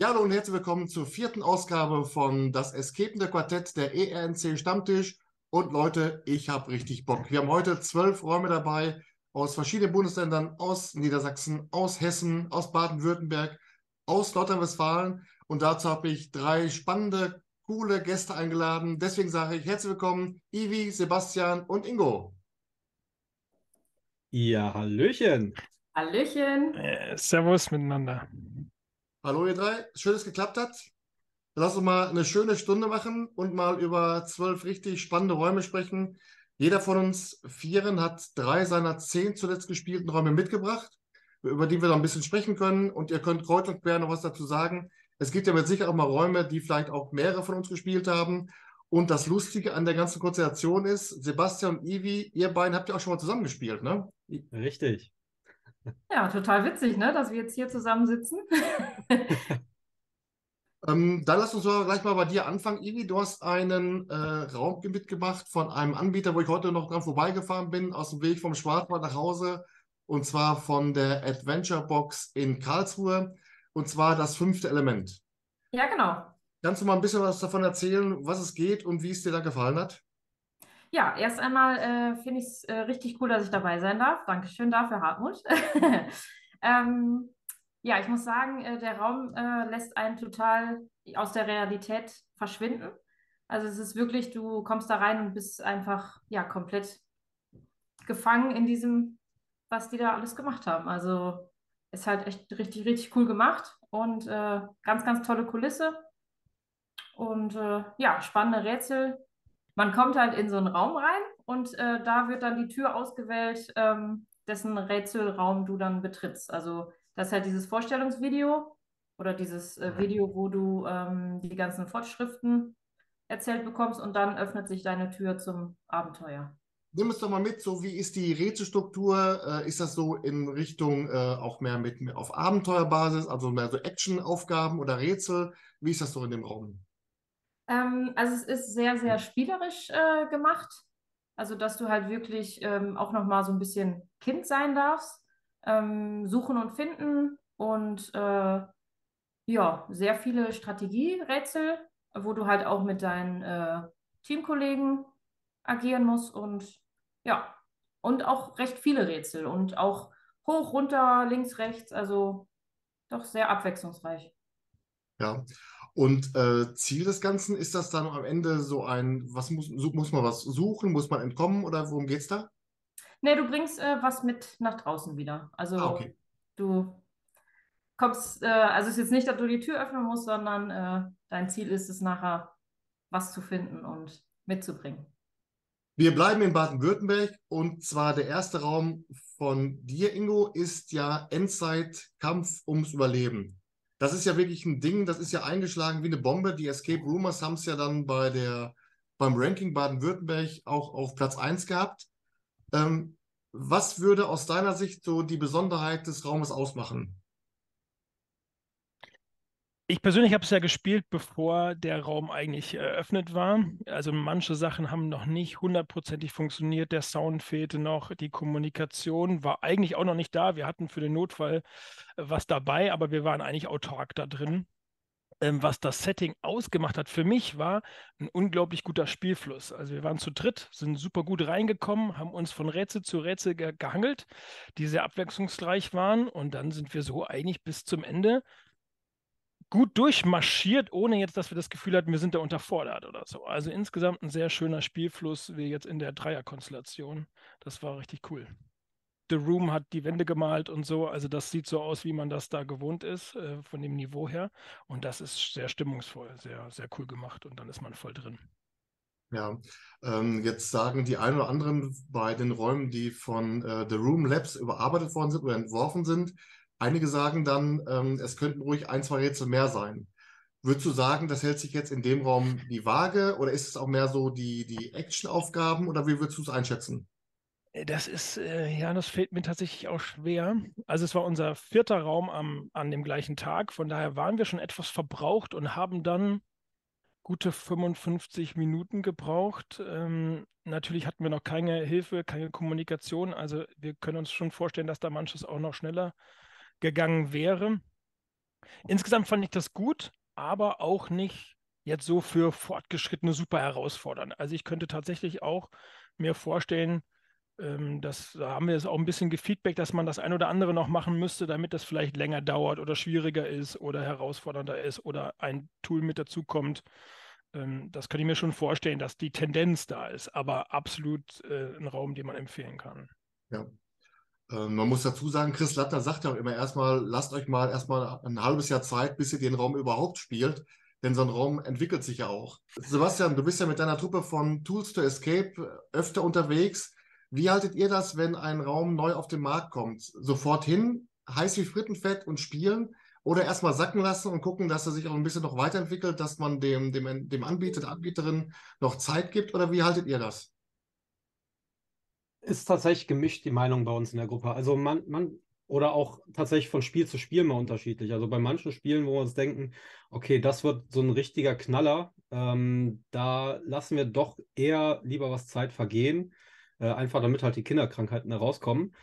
Ja, hallo und herzlich willkommen zur vierten Ausgabe von Das Escapende Quartett der ERNC Stammtisch. Und Leute, ich habe richtig Bock. Wir haben heute zwölf Räume dabei aus verschiedenen Bundesländern, aus Niedersachsen, aus Hessen, aus Baden-Württemberg, aus Nordrhein-Westfalen. Und dazu habe ich drei spannende, coole Gäste eingeladen. Deswegen sage ich herzlich willkommen, Ivi, Sebastian und Ingo. Ja, Hallöchen. Hallöchen. Äh, servus miteinander. Hallo ihr drei, schön, dass es geklappt hat. Lass uns mal eine schöne Stunde machen und mal über zwölf richtig spannende Räume sprechen. Jeder von uns Vieren hat drei seiner zehn zuletzt gespielten Räume mitgebracht, über die wir noch ein bisschen sprechen können. Und ihr könnt kreuz und quer noch was dazu sagen. Es gibt ja mit Sicherheit auch mal Räume, die vielleicht auch mehrere von uns gespielt haben. Und das Lustige an der ganzen Konstellation ist, Sebastian und Ivi, ihr beiden habt ja auch schon mal zusammengespielt, ne? Richtig. Ja, total witzig, ne, dass wir jetzt hier zusammensitzen. ähm, dann lass uns doch gleich mal bei dir anfangen, Ivi. Du hast einen äh, Raum mitgemacht von einem Anbieter, wo ich heute noch dran vorbeigefahren bin, aus dem Weg vom Schwarzwald nach Hause. Und zwar von der Adventure Box in Karlsruhe. Und zwar das fünfte Element. Ja, genau. Kannst du mal ein bisschen was davon erzählen, was es geht und wie es dir da gefallen hat? Ja, erst einmal äh, finde ich es äh, richtig cool, dass ich dabei sein darf. Dankeschön dafür, Hartmut. ähm, ja, ich muss sagen, äh, der Raum äh, lässt einen total aus der Realität verschwinden. Also es ist wirklich, du kommst da rein und bist einfach ja komplett gefangen in diesem, was die da alles gemacht haben. Also ist halt echt richtig, richtig cool gemacht und äh, ganz, ganz tolle Kulisse. Und äh, ja, spannende Rätsel, man kommt halt in so einen Raum rein und äh, da wird dann die Tür ausgewählt, ähm, dessen Rätselraum du dann betrittst. Also das ist halt dieses Vorstellungsvideo oder dieses äh, Video, wo du ähm, die ganzen Fortschriften erzählt bekommst und dann öffnet sich deine Tür zum Abenteuer. Nimm es doch mal mit, so wie ist die Rätselstruktur? Äh, ist das so in Richtung äh, auch mehr mit auf Abenteuerbasis, also mehr so Actionaufgaben oder Rätsel? Wie ist das so in dem Raum? Ähm, also es ist sehr, sehr spielerisch äh, gemacht. Also dass du halt wirklich ähm, auch nochmal so ein bisschen Kind sein darfst. Ähm, suchen und finden und äh, ja, sehr viele Strategierätsel, wo du halt auch mit deinen äh, Teamkollegen agieren musst und ja, und auch recht viele Rätsel und auch hoch, runter, links, rechts, also doch sehr abwechslungsreich. Ja, und äh, Ziel des Ganzen ist das dann am Ende so ein, was muss, muss man was suchen, muss man entkommen oder worum geht es da? Nee, du bringst äh, was mit nach draußen wieder. Also ah, okay. du kommst, äh, also es ist jetzt nicht, dass du die Tür öffnen musst, sondern äh, dein Ziel ist es nachher, was zu finden und mitzubringen. Wir bleiben in Baden-Württemberg und zwar der erste Raum von dir, Ingo, ist ja Endzeit-Kampf ums Überleben das ist ja wirklich ein Ding, das ist ja eingeschlagen wie eine Bombe. Die Escape Rumors haben es ja dann bei der, beim Ranking Baden-Württemberg auch auf Platz 1 gehabt. Ähm, was würde aus deiner Sicht so die Besonderheit des Raumes ausmachen? Ich persönlich habe es ja gespielt, bevor der Raum eigentlich eröffnet war. Also manche Sachen haben noch nicht hundertprozentig funktioniert. Der Sound fehlte noch, die Kommunikation war eigentlich auch noch nicht da. Wir hatten für den Notfall äh, was dabei, aber wir waren eigentlich autark da drin. Ähm, was das Setting ausgemacht hat für mich, war ein unglaublich guter Spielfluss. Also wir waren zu dritt, sind super gut reingekommen, haben uns von Rätsel zu Rätsel ge gehangelt, die sehr abwechslungsreich waren. Und dann sind wir so eigentlich bis zum Ende gut durchmarschiert, ohne jetzt, dass wir das Gefühl hatten, wir sind da unterfordert oder so. Also insgesamt ein sehr schöner Spielfluss, wie jetzt in der Dreierkonstellation. Das war richtig cool. The Room hat die Wände gemalt und so. Also das sieht so aus, wie man das da gewohnt ist, äh, von dem Niveau her. Und das ist sehr stimmungsvoll, sehr, sehr cool gemacht und dann ist man voll drin. Ja, ähm, jetzt sagen die einen oder anderen bei den Räumen, die von äh, The Room Labs überarbeitet worden sind oder entworfen sind, Einige sagen dann, ähm, es könnten ruhig ein, zwei Rätsel mehr sein. Würdest du sagen, das hält sich jetzt in dem Raum die Waage oder ist es auch mehr so die, die Action-Aufgaben oder wie würdest du es einschätzen? Das ist, äh, ja, das fällt mir tatsächlich auch schwer. Also es war unser vierter Raum am, an dem gleichen Tag, von daher waren wir schon etwas verbraucht und haben dann gute 55 Minuten gebraucht. Ähm, natürlich hatten wir noch keine Hilfe, keine Kommunikation. Also wir können uns schon vorstellen, dass da manches auch noch schneller gegangen wäre. Insgesamt fand ich das gut, aber auch nicht jetzt so für Fortgeschrittene super herausfordernd. Also ich könnte tatsächlich auch mir vorstellen, ähm, das, da haben wir jetzt auch ein bisschen gefeedback, dass man das ein oder andere noch machen müsste, damit das vielleicht länger dauert oder schwieriger ist oder herausfordernder ist oder ein Tool mit dazu kommt. Ähm, das könnte ich mir schon vorstellen, dass die Tendenz da ist, aber absolut äh, ein Raum, den man empfehlen kann. Ja. Ähm, man muss dazu sagen, Chris Lattner sagt ja auch immer erstmal, lasst euch mal erstmal ein halbes Jahr Zeit, bis ihr den Raum überhaupt spielt. Denn so ein Raum entwickelt sich ja auch. Sebastian, du bist ja mit deiner Truppe von Tools to Escape öfter unterwegs. Wie haltet ihr das, wenn ein Raum neu auf den Markt kommt? Sofort hin, heiß wie Frittenfett und spielen? Oder erstmal sacken lassen und gucken, dass er sich auch ein bisschen noch weiterentwickelt, dass man dem, dem, dem Anbieter, der Anbieterin noch Zeit gibt? Oder wie haltet ihr das? Ist tatsächlich gemischt die Meinung bei uns in der Gruppe. Also man, man, oder auch tatsächlich von Spiel zu Spiel mal unterschiedlich. Also bei manchen Spielen, wo wir uns denken, okay, das wird so ein richtiger Knaller, ähm, da lassen wir doch eher lieber was Zeit vergehen äh, einfach damit halt die Kinderkrankheiten herauskommen.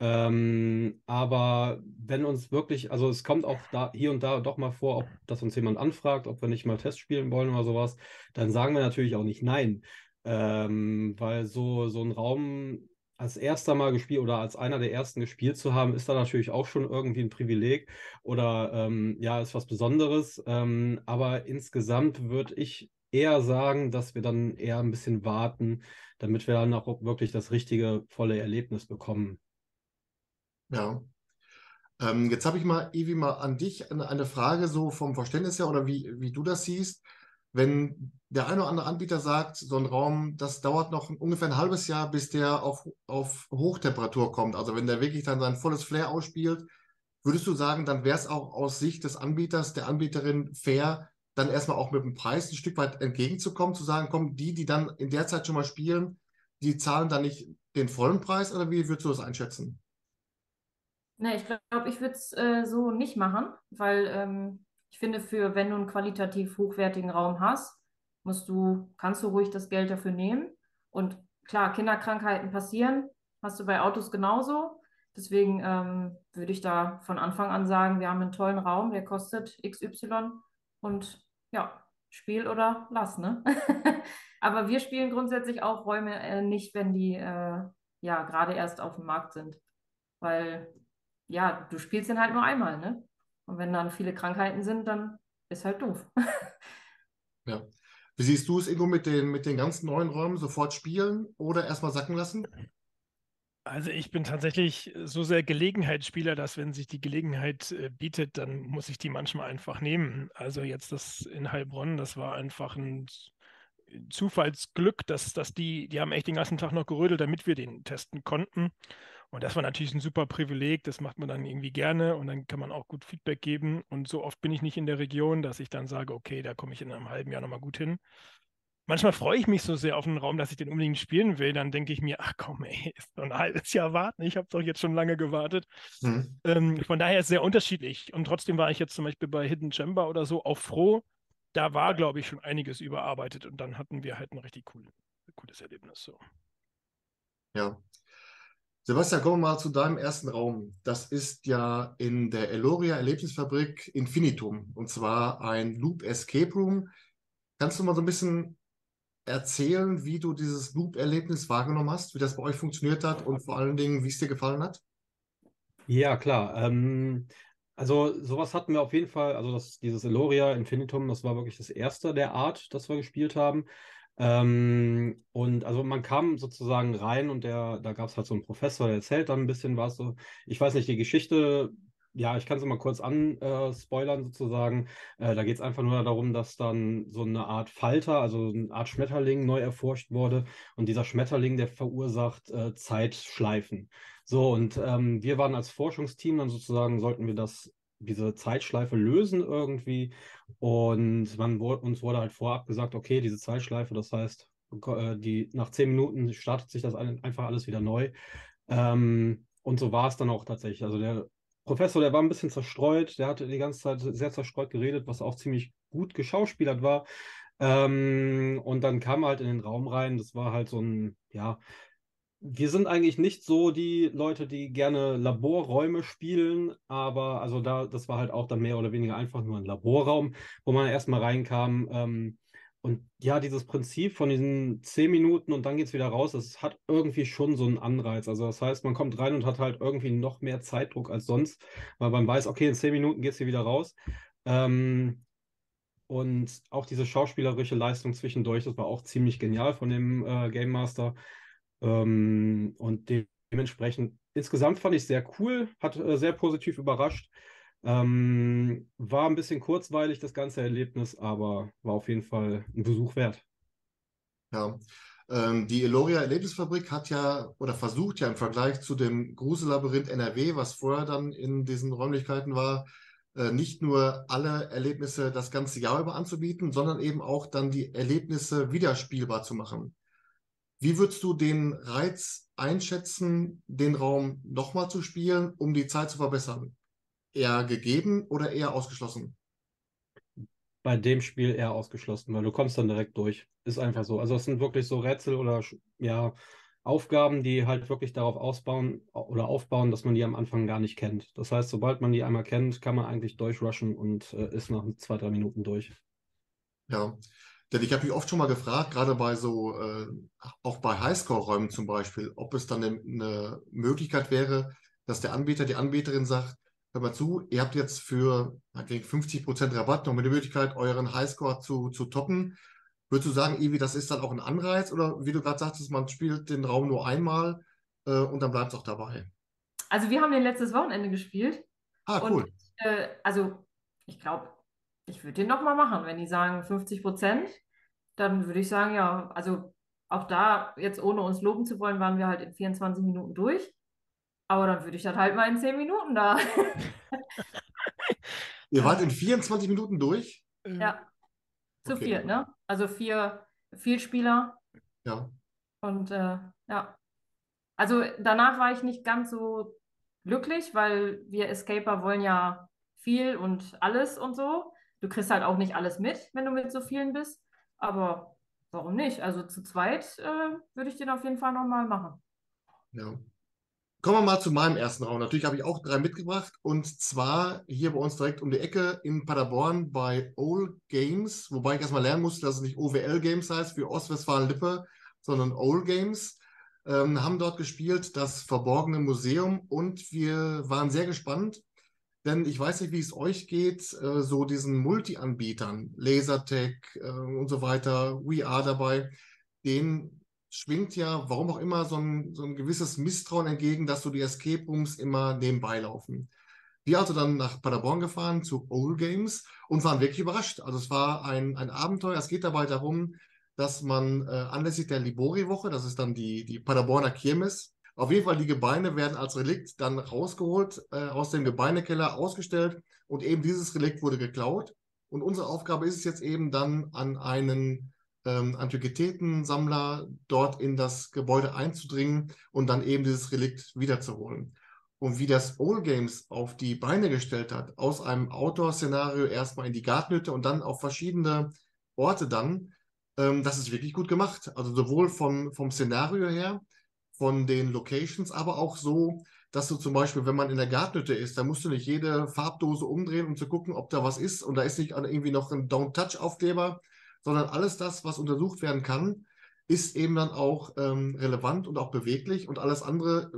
Ähm, aber wenn uns wirklich, also es kommt auch da hier und da doch mal vor, ob, dass uns jemand anfragt, ob wir nicht mal Test spielen wollen oder sowas, dann sagen wir natürlich auch nicht nein. Ähm, weil so, so ein Raum als erster Mal gespielt oder als einer der ersten gespielt zu haben, ist da natürlich auch schon irgendwie ein Privileg oder ähm, ja, ist was Besonderes. Ähm, aber insgesamt würde ich eher sagen, dass wir dann eher ein bisschen warten, damit wir dann auch wirklich das richtige, volle Erlebnis bekommen. Ja. Ähm, jetzt habe ich mal, Evi, mal an dich eine, Frage so vom Verständnis her oder wie, wie du das siehst. Wenn der eine oder andere Anbieter sagt, so ein Raum, das dauert noch ungefähr ein halbes Jahr, bis der auf, auf Hochtemperatur kommt. Also wenn der wirklich dann sein volles Flair ausspielt, würdest du sagen, dann wäre es auch aus Sicht des Anbieters, der Anbieterin fair, dann erstmal auch mit dem Preis ein Stück weit entgegenzukommen, zu sagen, komm, die, die dann in der Zeit schon mal spielen, die zahlen dann nicht den vollen Preis oder wie würdest du das einschätzen? Ne, ich glaube, ich würde es äh, so nicht machen, weil ähm, ich finde, für wenn du einen qualitativ hochwertigen Raum hast, musst du, kannst du ruhig das Geld dafür nehmen. Und klar, Kinderkrankheiten passieren, hast du bei Autos genauso. Deswegen ähm, würde ich da von Anfang an sagen, wir haben einen tollen Raum, der kostet XY und ja, Spiel oder lass, ne? Aber wir spielen grundsätzlich auch Räume äh, nicht, wenn die äh, ja gerade erst auf dem Markt sind. Weil ja, du spielst den halt nur einmal, ne? Und wenn dann viele Krankheiten sind, dann ist halt doof. ja. Wie siehst du es, Ingo, mit den, mit den ganzen neuen Räumen? Sofort spielen oder erstmal sacken lassen? Also ich bin tatsächlich so sehr Gelegenheitsspieler, dass wenn sich die Gelegenheit äh, bietet, dann muss ich die manchmal einfach nehmen. Also jetzt das in Heilbronn, das war einfach ein Zufallsglück, dass, dass die, die haben echt den ganzen Tag noch gerödelt, damit wir den testen konnten. Und das war natürlich ein super Privileg, das macht man dann irgendwie gerne und dann kann man auch gut Feedback geben. Und so oft bin ich nicht in der Region, dass ich dann sage, okay, da komme ich in einem halben Jahr nochmal gut hin manchmal freue ich mich so sehr auf einen Raum, dass ich den unbedingt spielen will. Dann denke ich mir, ach komm, ey, ist noch ein halbes Jahr warten. Ich habe doch jetzt schon lange gewartet. Mhm. Ähm, von daher ist es sehr unterschiedlich. Und trotzdem war ich jetzt zum Beispiel bei Hidden Chamber oder so auch froh. Da war, glaube ich, schon einiges überarbeitet und dann hatten wir halt ein richtig cool, cooles Erlebnis. So. Ja. Sebastian, kommen wir mal zu deinem ersten Raum. Das ist ja in der Eloria Erlebnisfabrik Infinitum und zwar ein Loop Escape Room. Kannst du mal so ein bisschen erzählen, wie du dieses Loop-Erlebnis wahrgenommen hast, wie das bei euch funktioniert hat und vor allen Dingen, wie es dir gefallen hat? Ja, klar. Ähm, also sowas hatten wir auf jeden Fall, also das, dieses Eloria Infinitum, das war wirklich das erste der Art, das wir gespielt haben. Ähm, und also man kam sozusagen rein und der, da gab es halt so einen Professor, der erzählt dann ein bisschen was. So, ich weiß nicht, die Geschichte ja, ich kann es mal kurz anspoilern äh, sozusagen. Äh, da geht es einfach nur darum, dass dann so eine Art Falter, also eine Art Schmetterling neu erforscht wurde. Und dieser Schmetterling, der verursacht äh, Zeitschleifen. So, und ähm, wir waren als Forschungsteam dann sozusagen, sollten wir das, diese Zeitschleife lösen irgendwie. Und man, uns wurde halt vorab gesagt, okay, diese Zeitschleife, das heißt, äh, die, nach zehn Minuten startet sich das einfach alles wieder neu. Ähm, und so war es dann auch tatsächlich. Also der Professor, der war ein bisschen zerstreut, der hatte die ganze Zeit sehr zerstreut geredet, was auch ziemlich gut geschauspielert war. Ähm, und dann kam er halt in den Raum rein, das war halt so ein, ja, wir sind eigentlich nicht so die Leute, die gerne Laborräume spielen, aber also da, das war halt auch dann mehr oder weniger einfach nur ein Laborraum, wo man erstmal reinkam. Ähm, und ja, dieses Prinzip von diesen zehn Minuten und dann geht es wieder raus, das hat irgendwie schon so einen Anreiz. Also das heißt, man kommt rein und hat halt irgendwie noch mehr Zeitdruck als sonst, weil man weiß, okay, in zehn Minuten geht es hier wieder raus. Ähm, und auch diese schauspielerische Leistung zwischendurch, das war auch ziemlich genial von dem äh, Game Master. Ähm, und de dementsprechend, insgesamt fand ich sehr cool, hat äh, sehr positiv überrascht. Ähm, war ein bisschen kurzweilig, das ganze Erlebnis, aber war auf jeden Fall ein Besuch wert. Ja, ähm, die Eloria Erlebnisfabrik hat ja oder versucht ja im Vergleich zu dem Grusellabyrinth NRW, was vorher dann in diesen Räumlichkeiten war, äh, nicht nur alle Erlebnisse das ganze Jahr über anzubieten, sondern eben auch dann die Erlebnisse wiederspielbar zu machen. Wie würdest du den Reiz einschätzen, den Raum nochmal zu spielen, um die Zeit zu verbessern? eher gegeben oder eher ausgeschlossen? Bei dem Spiel eher ausgeschlossen, weil du kommst dann direkt durch. Ist einfach so. Also es sind wirklich so Rätsel oder ja, Aufgaben, die halt wirklich darauf ausbauen oder aufbauen, dass man die am Anfang gar nicht kennt. Das heißt, sobald man die einmal kennt, kann man eigentlich durchrushen und äh, ist nach zwei, drei Minuten durch. Ja, denn ich habe mich oft schon mal gefragt, gerade bei so, äh, auch bei Highscore-Räumen zum Beispiel, ob es dann eine, Möglichkeit wäre, dass der Anbieter, die Anbieterin sagt, hör mal zu, ihr habt jetzt für gegen 50% Rabatt noch mit der Möglichkeit, euren Highscore zu, zu toppen. Würdest du sagen, Ivi, das ist dann auch ein Anreiz oder wie du gerade sagtest, man spielt den Raum nur einmal äh, und dann bleibt es auch dabei? Also wir haben den letztes Wochenende gespielt. Ah, cool. Und, äh, also ich glaube, ich würde den nochmal machen. Wenn die sagen 50 Prozent, dann würde ich sagen, ja, also auch da, jetzt ohne uns loben zu wollen, waren wir halt in 24 Minuten durch. Aber dann würde ich das halt mal in 10 Minuten da. Ihr wart in 24 Minuten durch? Ja. Zu okay. viert, ne? Also vier, vier Spieler. Ja. Und äh, ja. Also danach war ich nicht ganz so glücklich, weil wir Escaper wollen ja viel und alles und so. Du kriegst halt auch nicht alles mit, wenn du mit so vielen bist. Aber warum nicht? Also zu zweit äh, würde ich den auf jeden Fall nochmal machen. Ja. Kommen wir mal zu meinem ersten Raum. Natürlich habe ich auch drei mitgebracht und zwar hier bei uns direkt um die Ecke in Paderborn bei Old Games, wobei ich erstmal lernen musste, dass es nicht OWL Games heißt für Ostwestfalen-Lippe, sondern Old Games. Ähm, haben dort gespielt das Verborgene Museum und wir waren sehr gespannt, denn ich weiß nicht, wie es euch geht, äh, so diesen Multi-Anbietern, Lasertech äh, und so weiter, We Are dabei, den schwingt ja, warum auch immer, so ein, so ein gewisses Misstrauen entgegen, dass so die Escape Rooms immer nebenbei laufen. Wir also dann nach Paderborn gefahren zu Old Games und waren wirklich überrascht. Also es war ein, ein Abenteuer. Es geht dabei darum, dass man äh, anlässlich der Libori-Woche, das ist dann die, die Paderborner Kirmes, auf jeden Fall die Gebeine werden als Relikt dann rausgeholt, äh, aus dem Gebeinekeller ausgestellt und eben dieses Relikt wurde geklaut. Und unsere Aufgabe ist es jetzt eben dann an einen ähm, Antiquitätensammler dort in das Gebäude einzudringen und dann eben dieses Relikt wiederzuholen. Und wie das Old Games auf die Beine gestellt hat, aus einem Outdoor-Szenario erstmal in die Gartenhütte und dann auf verschiedene Orte dann, ähm, das ist wirklich gut gemacht. Also sowohl vom, vom Szenario her, von den Locations, aber auch so, dass du zum Beispiel, wenn man in der Gartenhütte ist, da musst du nicht jede Farbdose umdrehen, um zu gucken, ob da was ist. Und da ist nicht irgendwie noch ein Don't-Touch-Aufkleber, sondern alles das, was untersucht werden kann, ist eben dann auch ähm, relevant und auch beweglich und alles andere,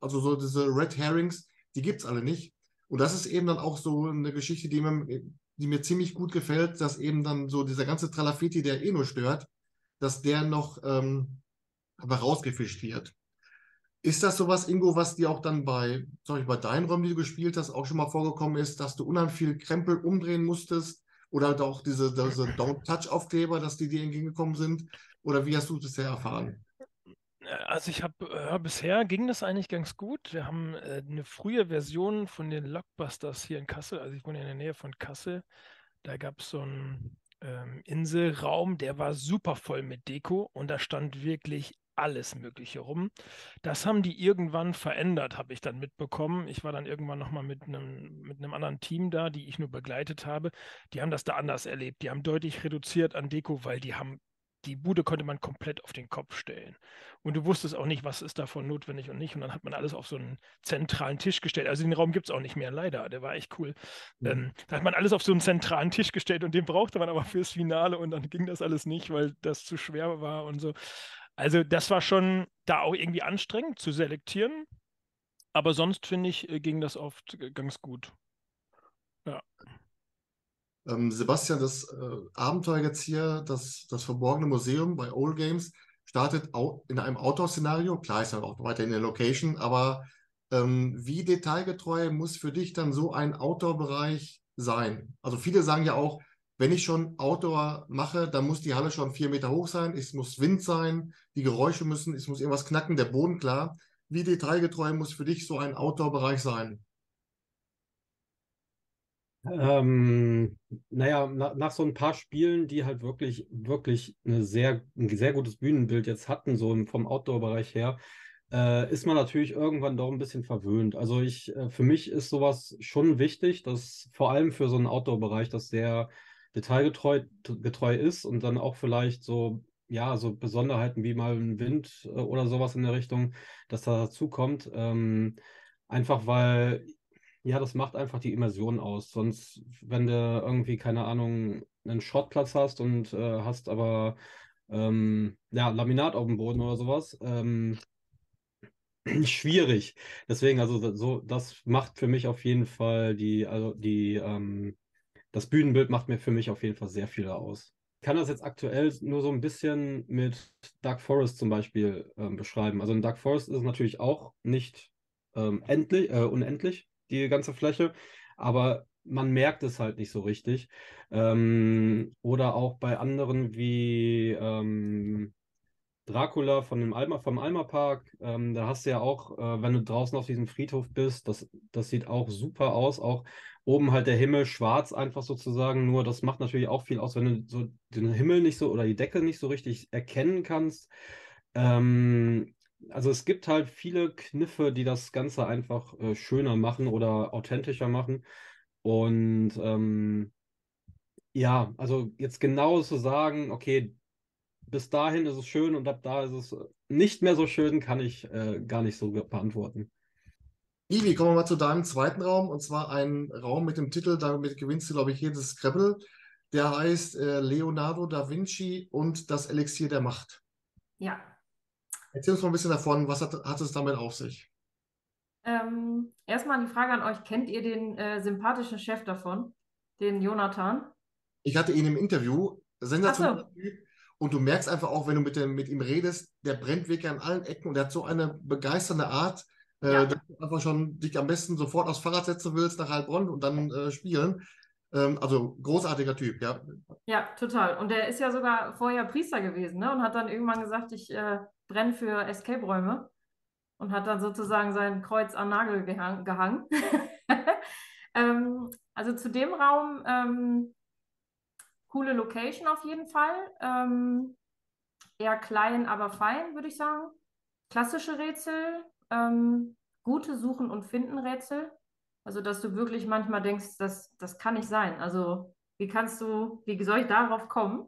also so diese Red Herrings, die gibt es alle nicht. Und das ist eben dann auch so eine Geschichte, die mir, die mir ziemlich gut gefällt, dass eben dann so dieser ganze Tralafiti, der eh nur stört, dass der noch ähm, aber rausgefischt wird. Ist das sowas, Ingo, was dir auch dann bei, sorry, bei deinen Räumen, die du gespielt hast, auch schon mal vorgekommen ist, dass du unheimlich viel Krempel umdrehen musstest, oder halt auch diese, diese Don't-Touch-Aufkleber, dass die dir entgegengekommen sind? Oder wie hast du das bisher erfahren? Also ich habe äh, bisher ging das eigentlich ganz gut. Wir haben äh, eine frühe Version von den Lockbusters hier in Kassel. Also ich wohne in der Nähe von Kassel. Da gab es so einen ähm, Inselraum, der war super voll mit Deko und da stand wirklich alles Mögliche rum. Das haben die irgendwann verändert, habe ich dann mitbekommen. Ich war dann irgendwann nochmal mit einem, mit einem anderen Team da, die ich nur begleitet habe. Die haben das da anders erlebt. Die haben deutlich reduziert an Deko, weil die haben die Bude konnte man komplett auf den Kopf stellen. Und du wusstest auch nicht, was ist davon notwendig und nicht. Und dann hat man alles auf so einen zentralen Tisch gestellt. Also den Raum gibt es auch nicht mehr, leider. Der war echt cool. Ja. Ähm, da hat man alles auf so einen zentralen Tisch gestellt und den brauchte man aber fürs Finale und dann ging das alles nicht, weil das zu schwer war und so. Also das war schon da auch irgendwie anstrengend zu selektieren. Aber sonst finde ich, äh, ging das oft ganz gut. Ja. Ähm, Sebastian, das äh, Abenteuer jetzt hier, das, das verborgene Museum bei Old Games, startet in einem Outdoor-Szenario. Klar ist ja auch weiterhin eine Location, aber ähm, wie detailgetreu muss für dich dann so ein Outdoor-Bereich sein? Also viele sagen ja auch, wenn ich schon Outdoor mache, dann muss die Halle schon vier Meter hoch sein, es muss Wind sein, die Geräusche müssen, es muss irgendwas knacken, der Boden klar. Wie detailgetreu muss für dich so ein Outdoor-Bereich sein? Ähm, naja, na, nach so ein paar Spielen, die halt wirklich, wirklich eine sehr, ein sehr gutes Bühnenbild jetzt hatten, so vom Outdoor-Bereich her, äh, ist man natürlich irgendwann doch ein bisschen verwöhnt. Also ich, äh, für mich ist sowas schon wichtig, dass vor allem für so einen Outdoor-Bereich das sehr detailgetreu getreu ist und dann auch vielleicht so, ja, so Besonderheiten wie mal ein Wind äh, oder sowas in der Richtung, dass da dazu kommt. Ähm, einfach weil ja, das macht einfach die Immersion aus. Sonst, wenn du irgendwie, keine Ahnung, einen Schrottplatz hast und äh, hast aber ähm, ja, Laminat auf dem Boden oder sowas, ähm, schwierig. Deswegen, also so, das macht für mich auf jeden Fall die, also die, ähm, das Bühnenbild macht mir für mich auf jeden Fall sehr viel aus. Ich kann das jetzt aktuell nur so ein bisschen mit Dark Forest zum Beispiel ähm, beschreiben. Also in Dark Forest ist es natürlich auch nicht ähm, endlich, äh, unendlich die ganze Fläche, aber man merkt es halt nicht so richtig. Ähm, oder auch bei anderen wie ähm, Dracula von dem Alma, vom Alma Park, ähm, da hast du ja auch, äh, wenn du draußen auf diesem Friedhof bist, das, das sieht auch super aus. Auch oben halt der Himmel schwarz einfach sozusagen, nur das macht natürlich auch viel aus, wenn du so den Himmel nicht so oder die Decke nicht so richtig erkennen kannst. Ähm, also es gibt halt viele Kniffe, die das Ganze einfach äh, schöner machen oder authentischer machen. Und ähm, ja, also jetzt genau zu sagen, okay, bis dahin ist es schön und ab da ist es nicht mehr so schön, kann ich äh, gar nicht so beantworten. Ivi, kommen wir mal zu deinem zweiten Raum und zwar ein Raum mit dem Titel, damit gewinnst du, glaube ich, jedes Scrabble. Der heißt äh, Leonardo da Vinci und das Elixier der Macht. Ja, Erzähl uns mal ein bisschen davon, was hat, hat es damit auf sich? Ähm, erstmal die Frage an euch: Kennt ihr den äh, sympathischen Chef davon, den Jonathan? Ich hatte ihn im Interview, sensationell. So. Und du merkst einfach auch, wenn du mit, dem, mit ihm redest, der brennt wirklich an allen Ecken und der hat so eine begeisternde Art, ja. dass du einfach schon dich am besten sofort aufs Fahrrad setzen willst nach Heilbronn und dann äh, spielen. Ähm, also großartiger Typ, ja. Ja, total. Und der ist ja sogar vorher Priester gewesen ne? und hat dann irgendwann gesagt, ich äh, brenne für Escape-Räume und hat dann sozusagen sein Kreuz am Nagel gehang, gehangen. ähm, also zu dem Raum, ähm, coole Location auf jeden Fall. Ähm, eher klein, aber fein, würde ich sagen. Klassische Rätsel, ähm, gute Suchen- und Finden-Rätsel. Also, dass du wirklich manchmal denkst, das, das kann nicht sein. Also, wie kannst du, wie soll ich darauf kommen?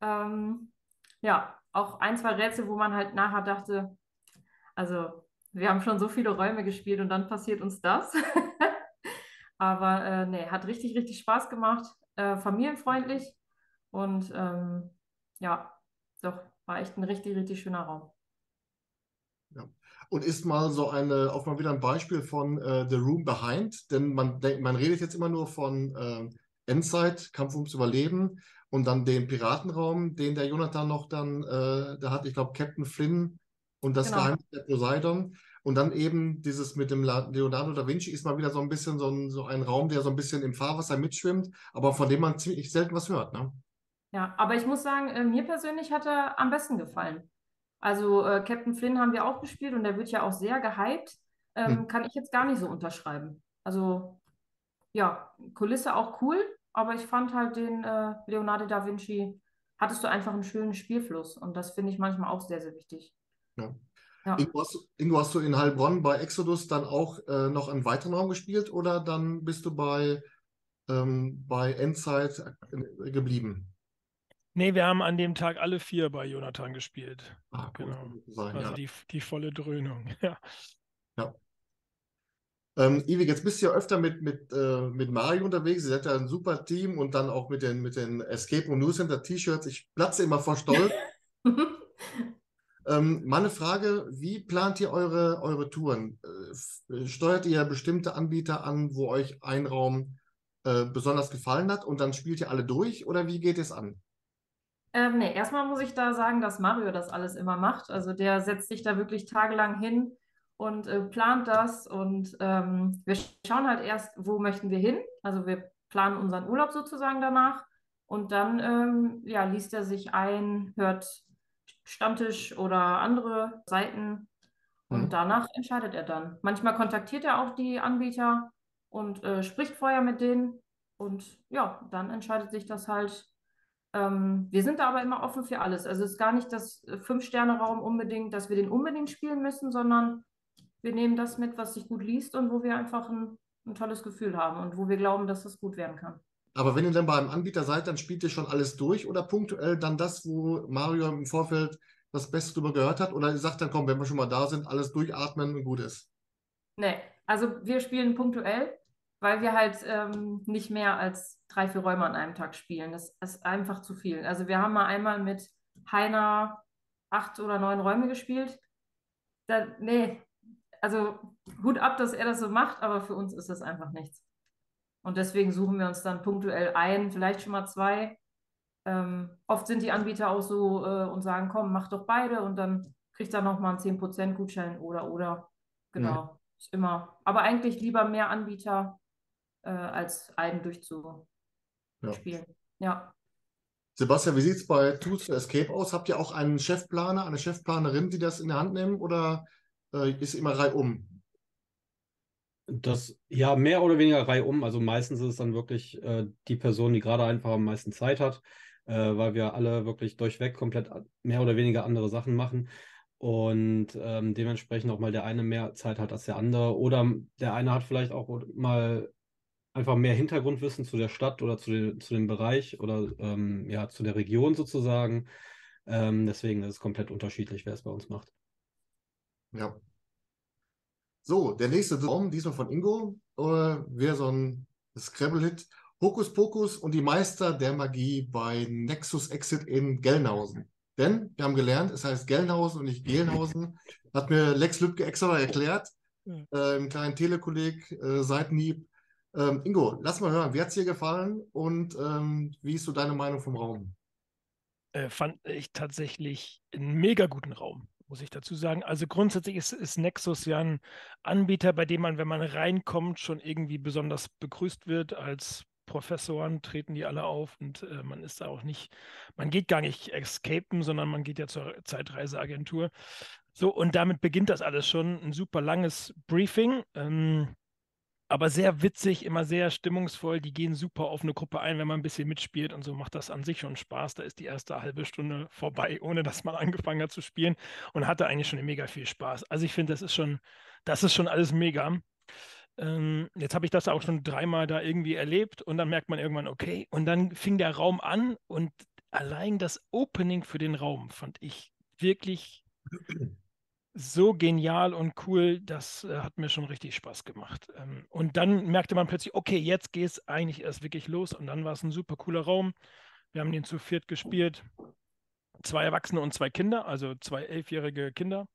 Ähm, ja, auch ein, zwei Rätsel, wo man halt nachher dachte, also wir haben schon so viele Räume gespielt und dann passiert uns das. Aber äh, nee, hat richtig, richtig Spaß gemacht, äh, familienfreundlich und ähm, ja, doch, war echt ein richtig, richtig schöner Raum. Ja. Und ist mal so eine, auch mal wieder ein Beispiel von äh, The Room Behind, denn man denkt, man redet jetzt immer nur von äh, Endzeit, Kampf ums Überleben und dann den Piratenraum, den der Jonathan noch dann, äh, da hat, ich glaube, Captain Flynn und das genau. Geheimnis der Poseidon. Und dann eben dieses mit dem Leonardo da Vinci ist mal wieder so ein bisschen so ein, so ein Raum, der so ein bisschen im Fahrwasser mitschwimmt, aber von dem man ziemlich selten was hört. Ne? Ja, aber ich muss sagen, äh, mir persönlich hat er am besten gefallen. Also äh, Captain Flynn haben wir auch gespielt und der wird ja auch sehr gehypt. Ähm, hm. Kann ich jetzt gar nicht so unterschreiben. Also ja, Kulisse auch cool, aber ich fand halt den äh, Leonardo da Vinci, hattest du einfach einen schönen Spielfluss und das finde ich manchmal auch sehr, sehr wichtig. Ja. Ja. Ingo, hast, Ingo, hast du in Heilbronn bei Exodus dann auch äh, noch einen weiteren Raum gespielt oder dann bist du bei, ähm, bei Endzeit äh, geblieben? Nee, wir haben an dem Tag alle vier bei Jonathan gespielt. Ah. Genau. Sein, Also ja. die, die volle Dröhnung. Ja. Ähm, Ivi, jetzt bist du ja öfter mit, mit, äh, mit Mario unterwegs. Ihr seid ja ein super Team und dann auch mit den, mit den Escape Room News Center T-Shirts. Ich platze immer vor Stolz. Ähm, meine Frage, wie plant ihr eure, eure Touren? Äh, Steuert ihr bestimmte Anbieter an, wo euch ein Raum äh, besonders gefallen hat und dann spielt ihr alle durch oder wie geht es an? Ähm, nee, erstmal muss ich da sagen, dass Mario das alles immer macht. Also der setzt sich da wirklich tagelang hin und äh, plant das. Und ähm, wir schauen halt erst, wo möchten wir hin. Also wir planen unseren Urlaub sozusagen danach. Und dann ähm, ja, liest er sich ein, hört Stammtisch oder andere Seiten. Und Mhm. danach entscheidet er dann. Manchmal kontaktiert er auch die Anbieter und äh, spricht vorher mit denen. Und ja, dann entscheidet sich das halt. Ähm, wir sind da aber immer offen für alles. Also es ist gar nicht das äh, Fünf-Sterne-Raum unbedingt, dass wir den unbedingt spielen müssen, sondern wir nehmen das mit, was sich gut liest und wo wir einfach ein, ein tolles Gefühl haben und wo wir glauben, dass das gut werden kann. Aber wenn ihr dann beim Anbieter seid, dann spielt ihr schon alles durch oder punktuell dann das, wo Mario im Vorfeld das Beste drüber gehört hat? Oder ihr sagt dann, komm, wenn wir schon mal da sind, alles durchatmen und gut ist? Nee, also wir spielen punktuell, weil wir halt ähm, nicht mehr als drei, vier Räume an einem Tag spielen. Das ist einfach zu viel. Also wir haben mal einmal mit Heiner acht oder neun Räume gespielt. Da, nee, also Hut ab, dass er das so macht, aber für uns ist das einfach nichts. Und deswegen suchen wir uns dann punktuell ein, vielleicht schon mal zwei. Ähm, oft sind die Anbieter auch so äh, und sagen, komm, mach doch beide und dann kriegt er nochmal einen 10% Gutschein oder oder. Genau. Ist immer. Aber eigentlich lieber mehr Anbieter äh, als einen durchzuspielen. Ja. Ja. Sebastian, wie sieht es bei Tools to Escape aus? Habt ihr auch einen Chefplaner, eine Chefplanerin, die das in der Hand nehmen oder äh, ist immer reihum? Das, ja, mehr oder weniger reihum. Also meistens ist es dann wirklich äh, die Person, die gerade einfach am meisten Zeit hat, äh, weil wir alle wirklich durchweg komplett mehr oder weniger andere Sachen machen. Und ähm, dementsprechend auch mal der eine mehr Zeit hat als der andere. Oder der eine hat vielleicht auch mal einfach mehr Hintergrundwissen zu der Stadt oder zu, den, zu dem Bereich oder ähm, ja, zu der Region sozusagen. Ähm, deswegen ist es komplett unterschiedlich, wer es bei uns macht. Ja. So, der nächste Traum, diesmal von Ingo, äh, wäre so ein Scrabble-Hit. Hokus Pokus und die Meister der Magie bei Nexus Exit in Gelnhausen. Denn wir haben gelernt, es heißt Gelnhausen und nicht Gelnhausen. Hat mir Lex Lübke extra erklärt, äh, im kleinen Telekolleg, äh, Seitenhieb. Ähm, Ingo, lass mal hören, wie hat es dir gefallen und ähm, wie ist so deine Meinung vom Raum? äh, fand ich tatsächlich einen mega guten Raum, muss ich dazu sagen. Also grundsätzlich ist, ist Nexus ja ein Anbieter, bei dem man, wenn man reinkommt, schon irgendwie besonders begrüßt wird. Als Professoren treten die alle auf und äh, man ist da auch nicht, man geht gar nicht escapen, sondern man geht ja zur Zeitreiseagentur. So, und damit beginnt das alles schon. Ein super langes Briefing. Ähm, aber sehr witzig, immer sehr stimmungsvoll. Die gehen super auf eine Gruppe ein, wenn man ein bisschen mitspielt und so macht das an sich schon Spaß. Da ist die erste halbe Stunde vorbei, ohne dass man angefangen hat zu spielen und hatte eigentlich schon mega viel Spaß. Also ich finde, das ist schon, das ist schon alles mega. Ähm, jetzt habe ich das auch schon dreimal da irgendwie erlebt und dann merkt man irgendwann, okay, und dann fing der Raum an und allein das Opening für den Raum fand ich wirklich so genial und cool, das äh, hat mir schon richtig Spaß gemacht. Ähm, und dann merkte man plötzlich, okay, jetzt geht es eigentlich erst wirklich los. Und dann war es ein super cooler Raum. Wir haben den zu viert gespielt. Zwei Erwachsene und zwei Kinder, also zwei elfjährige Kinder.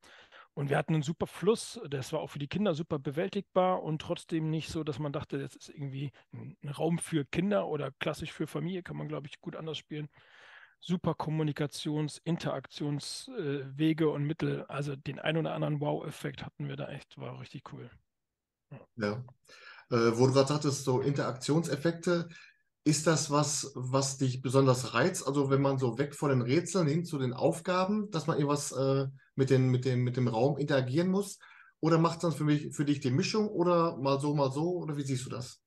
Und wir hatten einen super Fluss. Das war auch für die Kinder super bewältigbar und trotzdem nicht so, dass man dachte, das ist irgendwie ein ein Raum für Kinder oder klassisch für Familie, kann man, glaube ich, gut anders spielen super Kommunikations-, Interaktionswege und Mittel. Also den ein oder anderen Wow-Effekt hatten wir da echt, war richtig cool. Ja. Äh, wo du gerade sagtest, so Interaktionseffekte, ist das was, was dich besonders reizt? Also wenn man so weg von den Rätseln hin zu den Aufgaben, dass man irgendwas äh, mit den, mit dem, mit dem Raum interagieren muss? Oder macht dann für mich, für dich die Mischung oder mal so, mal so? Oder wie siehst du das?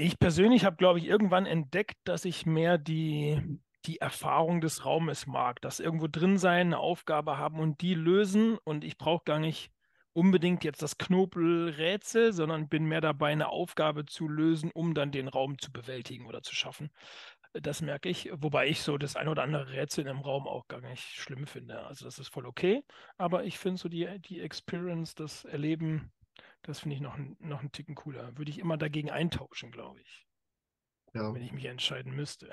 Ich persönlich habe, glaube ich, irgendwann entdeckt, dass ich mehr die, die Erfahrung des Raumes mag, dass irgendwo drin sein, eine Aufgabe haben und die lösen und ich brauche gar nicht unbedingt jetzt das Knobelrätsel, sondern bin mehr dabei, eine Aufgabe zu lösen, um dann den Raum zu bewältigen oder zu schaffen. das merke ich. Wobei ich so das ein oder andere Rätsel im Raum auch gar nicht schlimm finde. Also das ist voll okay. Aber ich finde so die, die Experience, das Erleben, das finde ich noch, noch einen Ticken cooler. Würde ich immer dagegen eintauschen, glaube ich. Ja. Wenn ich mich entscheiden müsste.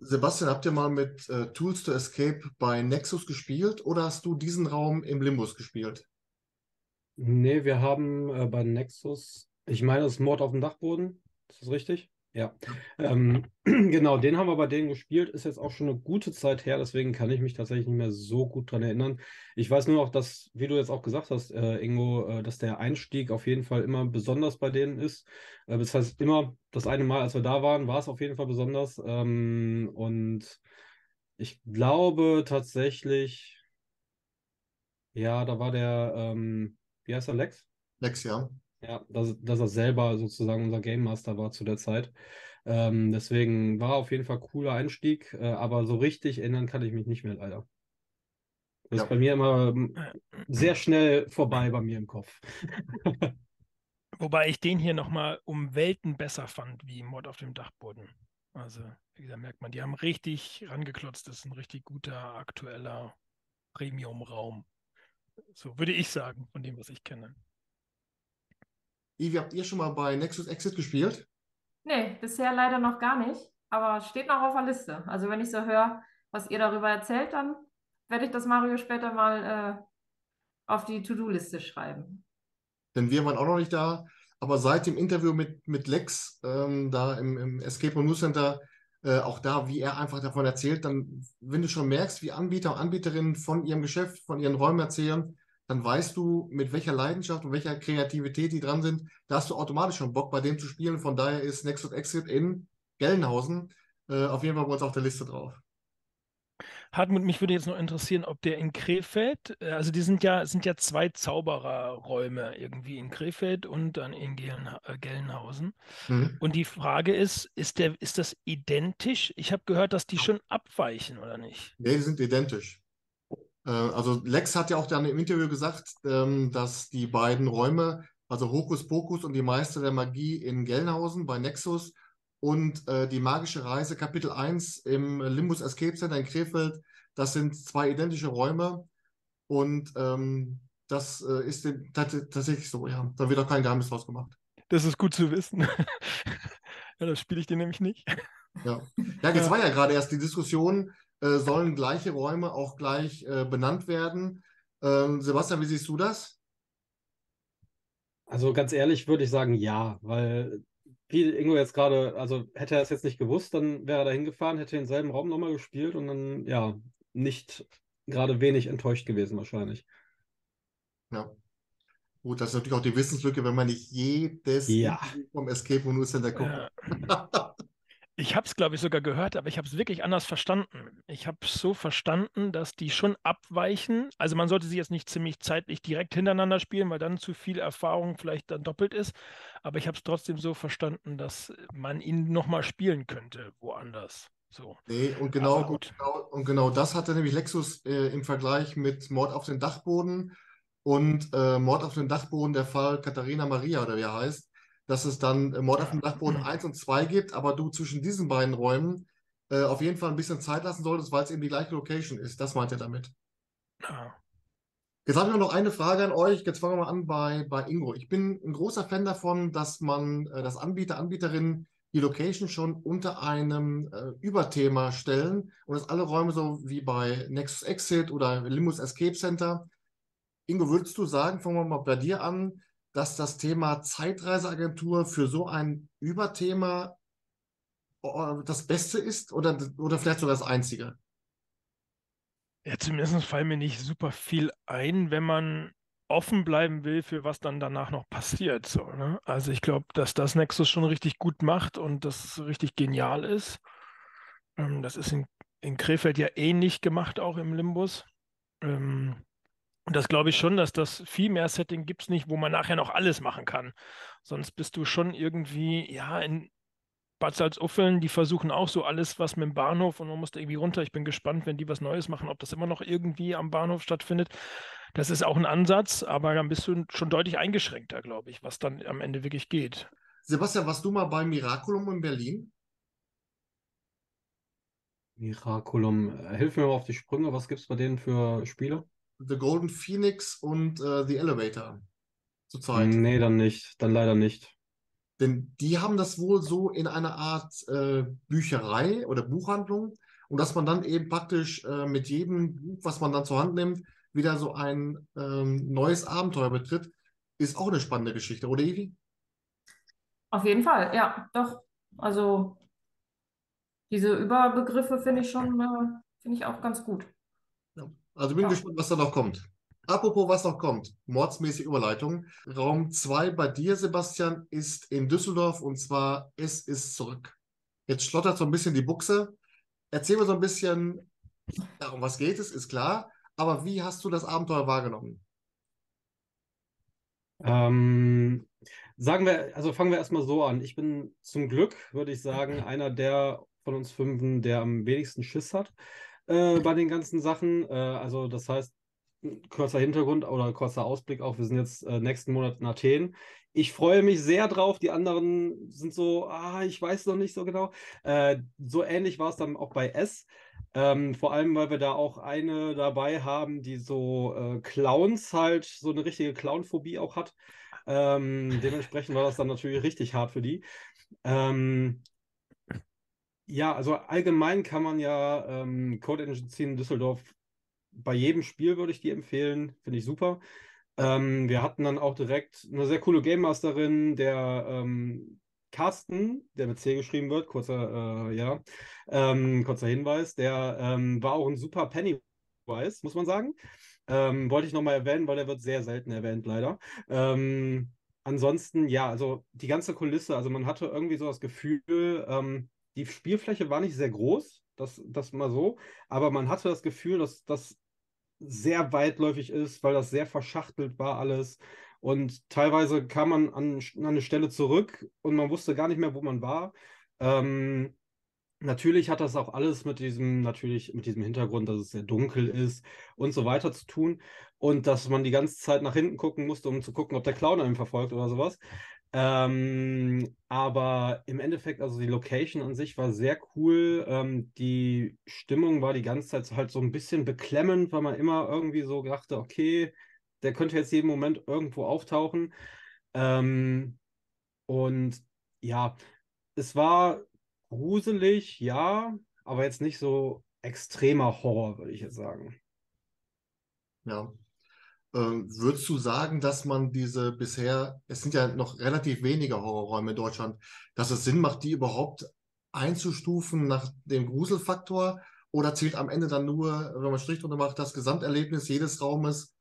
Sebastian, habt ihr mal mit äh, Tools to Escape bei Nexus gespielt oder hast du diesen Raum im Limbus gespielt? Nee, wir haben äh, bei Nexus, ich meine, das ist Mord auf dem Dachboden. Ist das richtig? Ja. Ähm, genau, den haben wir bei denen gespielt. Ist jetzt auch schon eine gute Zeit her, deswegen kann ich mich tatsächlich nicht mehr so gut dran erinnern. Ich weiß nur noch, dass, wie du jetzt auch gesagt hast, äh, Ingo, äh, dass der Einstieg auf jeden Fall immer besonders bei denen ist. Äh, das heißt, immer das eine Mal, als wir da waren, war es auf jeden Fall besonders. Ähm, und ich glaube tatsächlich, ja, da war der, ähm, wie heißt er, Lex? Lex, ja. Ja, dass, dass er selber sozusagen unser Game Master war zu der Zeit. Ähm, deswegen war auf jeden Fall cooler Einstieg, äh, aber so richtig erinnern kann ich mich nicht mehr leider. Das ja. ist bei mir immer ähm, sehr schnell vorbei bei mir im Kopf. Wobei ich den hier nochmal um Welten besser fand wie Mod auf dem Dachboden. Also, wie gesagt, merkt man, die haben richtig rangeklotzt. Das ist ein richtig guter, aktueller Premium-Raum. So würde ich sagen, von dem, was ich kenne. Ivi, habt ihr schon mal bei Nexus Exit gespielt? Nee, bisher leider noch gar nicht, aber steht noch auf der Liste. Also wenn ich so höre, was ihr darüber erzählt, dann werde ich das Mario später mal äh, auf die To-Do-Liste schreiben. Denn wir waren auch noch nicht da, aber seit dem Interview mit, mit Lex ähm, da im, im Escape Room News Center, äh, auch da, wie er einfach davon erzählt, dann, wenn du schon merkst, wie Anbieter und Anbieterinnen von ihrem Geschäft, von ihren Räumen erzählen, dann weißt du, mit welcher Leidenschaft und welcher Kreativität die dran sind. Da hast du automatisch schon Bock, bei dem zu spielen. Von daher ist Nexus Exit in Gelnhausen äh, auf jeden Fall bei uns auf der Liste drauf. Hartmut, mich würde jetzt noch interessieren, ob der in Krefeld, äh, also die sind ja, sind ja zwei Zaubererräume irgendwie in Krefeld und dann in äh, Gelnhausen. Mhm. Und die Frage ist, ist, der, ist das identisch? Ich habe gehört, dass die schon abweichen, oder nicht? Nee, die sind identisch. Äh, also Lex hat ja auch dann im Interview gesagt, ähm, dass die beiden Räume, also Hokus Pokus und die Meister der Magie in Gelnhausen bei Nexus und äh, die magische Reise Kapitel 1 im Limbus Escape Center in Krefeld, das sind zwei identische Räume und ähm, das äh, ist tatsächlich so, ja. Da wird auch kein Geheimnis draus gemacht. Das ist gut zu wissen. ja, das spiele ich dir nämlich nicht. Ja, ja jetzt war ja gerade erst die Diskussion, äh, sollen gleiche Räume auch gleich äh, benannt werden. Ähm, Sebastian, wie siehst du das? Also ganz ehrlich würde ich sagen ja, weil wie Ingo jetzt gerade, also hätte er es jetzt nicht gewusst, dann wäre er da hingefahren, hätte denselben Raum nochmal gespielt und dann ja nicht gerade wenig enttäuscht gewesen wahrscheinlich. Ja. Gut, das ist natürlich auch die Wissenslücke, wenn man nicht jedes ja. vom Escape Room Center guckt. Ja. Ich habe es, glaube ich, sogar gehört, aber ich habe es wirklich anders verstanden. Ich habe es so verstanden, dass die schon abweichen. Also man sollte sie jetzt nicht ziemlich zeitlich direkt hintereinander spielen, weil dann zu viel Erfahrung vielleicht dann doppelt ist. Aber ich habe es trotzdem so verstanden, dass man ihn nochmal spielen könnte, woanders. So. Nee, und genau, gut. genau, und genau das hatte nämlich Lexus äh, im Vergleich mit Mord auf den Dachboden und äh, Mord auf den Dachboden, der Fall Katharina Maria oder wie er heißt dass es dann äh, Mord auf dem Dachboden 1 und 2 gibt, aber du zwischen diesen beiden Räumen äh, auf jeden Fall ein bisschen Zeit lassen solltest, weil es eben die gleiche Location ist. Das meint er damit. Jetzt habe ich noch eine Frage an euch. Jetzt fangen wir mal an bei, bei Ingo. Ich bin ein großer Fan davon, dass man, äh, dass Anbieter, Anbieterinnen die Location schon unter einem äh, Überthema stellen und dass alle Räume so wie bei Nexus Exit oder Limbus Escape Center. Ingo, würdest du sagen, fangen wir mal bei dir an, dass das Thema Zeitreiseagentur für so ein Überthema das Beste ist oder, oder vielleicht sogar das Einzige? Ja, zumindest fallen mir nicht super viel ein, wenn man offen bleiben will, für was dann danach noch passiert. So, ne? Also ich glaube, dass das Nexus schon richtig gut macht und das richtig genial ist. Ähm, das ist in, in Krefeld ja ähnlich gemacht, auch im Limbus. Ähm, und das glaube ich schon, dass das viel mehr Setting gibt es nicht, wo man nachher noch alles machen kann. Sonst bist du schon irgendwie, ja, in Bad Salzuffeln, die versuchen auch so alles, was mit dem Bahnhof und man muss da irgendwie runter. Ich bin gespannt, wenn die was Neues machen, ob das immer noch irgendwie am Bahnhof stattfindet. Das ist auch ein Ansatz, aber dann bist du schon deutlich eingeschränkter, glaube ich, was dann am Ende wirklich geht. Sebastian, warst du mal bei Miraculum in Berlin? Miraculum. Hilf mir mal auf die Sprünge. Was gibt es bei denen für Spiele? The Golden Phoenix und äh, The Elevator zurzeit. Nee, dann nicht. Dann leider nicht. Denn die haben das wohl so in einer Art äh, Bücherei oder Buchhandlung und dass man dann eben praktisch äh, mit jedem Buch, was man dann zur Hand nimmt, wieder so ein ähm, neues Abenteuer betritt, ist auch eine spannende Geschichte, oder Ivi? Auf jeden Fall, ja, doch. Also diese Überbegriffe finde ich schon, äh, finde ich auch ganz gut. Also bin ja. gespannt, was da noch kommt. Apropos, was noch kommt, mordsmäßige Überleitung. Raum 2 bei dir, Sebastian, ist in Düsseldorf und zwar Es ist zurück. Jetzt schlottert so ein bisschen die Buchse. Erzähl mir so ein bisschen, ja, um was geht es, ist klar, aber wie hast du das Abenteuer wahrgenommen? Ähm, sagen wir, also fangen wir erstmal so an. Ich bin zum Glück, würde ich sagen, einer der von uns Fünfen, der am wenigsten Schiss hat äh, bei den ganzen Sachen. Äh, also das heißt, kurzer Hintergrund oder kurzer Ausblick auch, wir sind jetzt äh, nächsten Monat in Athen. Ich freue mich sehr drauf. Die anderen sind so, ah, ich weiß noch nicht so genau. Äh, so ähnlich war es dann auch bei S. Ähm, vor allem, weil wir da auch eine dabei haben, die so äh, Clowns halt, so eine richtige Clownphobie auch hat. Ähm, dementsprechend war das dann natürlich richtig hart für die. Ähm, ja, also allgemein kann man ja ähm, Code Engine ziehen in Düsseldorf bei jedem Spiel würde ich die empfehlen. Finde ich super. Ähm, wir hatten dann auch direkt eine sehr coole Game Masterin, der ähm, Carsten, der mit C geschrieben wird, kurzer, äh, ja, ähm, kurzer Hinweis, der ähm, war auch ein super Pennywise, muss man sagen. Ähm, wollte ich nochmal erwähnen, weil der wird sehr selten erwähnt, leider. Ähm, ansonsten, ja, also die ganze Kulisse, also man hatte irgendwie so das Gefühl, die Spielfläche war nicht sehr groß, das, das mal so. Aber man hatte das Gefühl, dass das sehr weitläufig ist, weil das sehr verschachtelt war alles. Und teilweise kam man an, an eine Stelle zurück und man wusste gar nicht mehr, wo man war. Ähm, natürlich hat das auch alles mit diesem, natürlich mit diesem Hintergrund, dass es sehr dunkel ist und so weiter zu tun. Und dass man die ganze Zeit nach hinten gucken musste, um zu gucken, ob der Clown einen verfolgt oder sowas. Ähm, aber im Endeffekt, also die Location an sich war sehr cool. Ähm, die Stimmung war die ganze Zeit halt so ein bisschen beklemmend, weil man immer irgendwie so dachte, okay, der könnte jetzt jeden Moment irgendwo auftauchen. Ähm, und ja, es war gruselig, ja, aber jetzt nicht so extremer Horror, würde ich jetzt sagen. Ja, würdest du sagen, dass man diese bisher, es sind ja noch relativ wenige Horrorräume in Deutschland, dass es Sinn macht, die überhaupt einzustufen nach dem Gruselfaktor? Oder zählt am Ende dann nur, wenn man Strich drunter macht, das Gesamterlebnis jedes Raumes,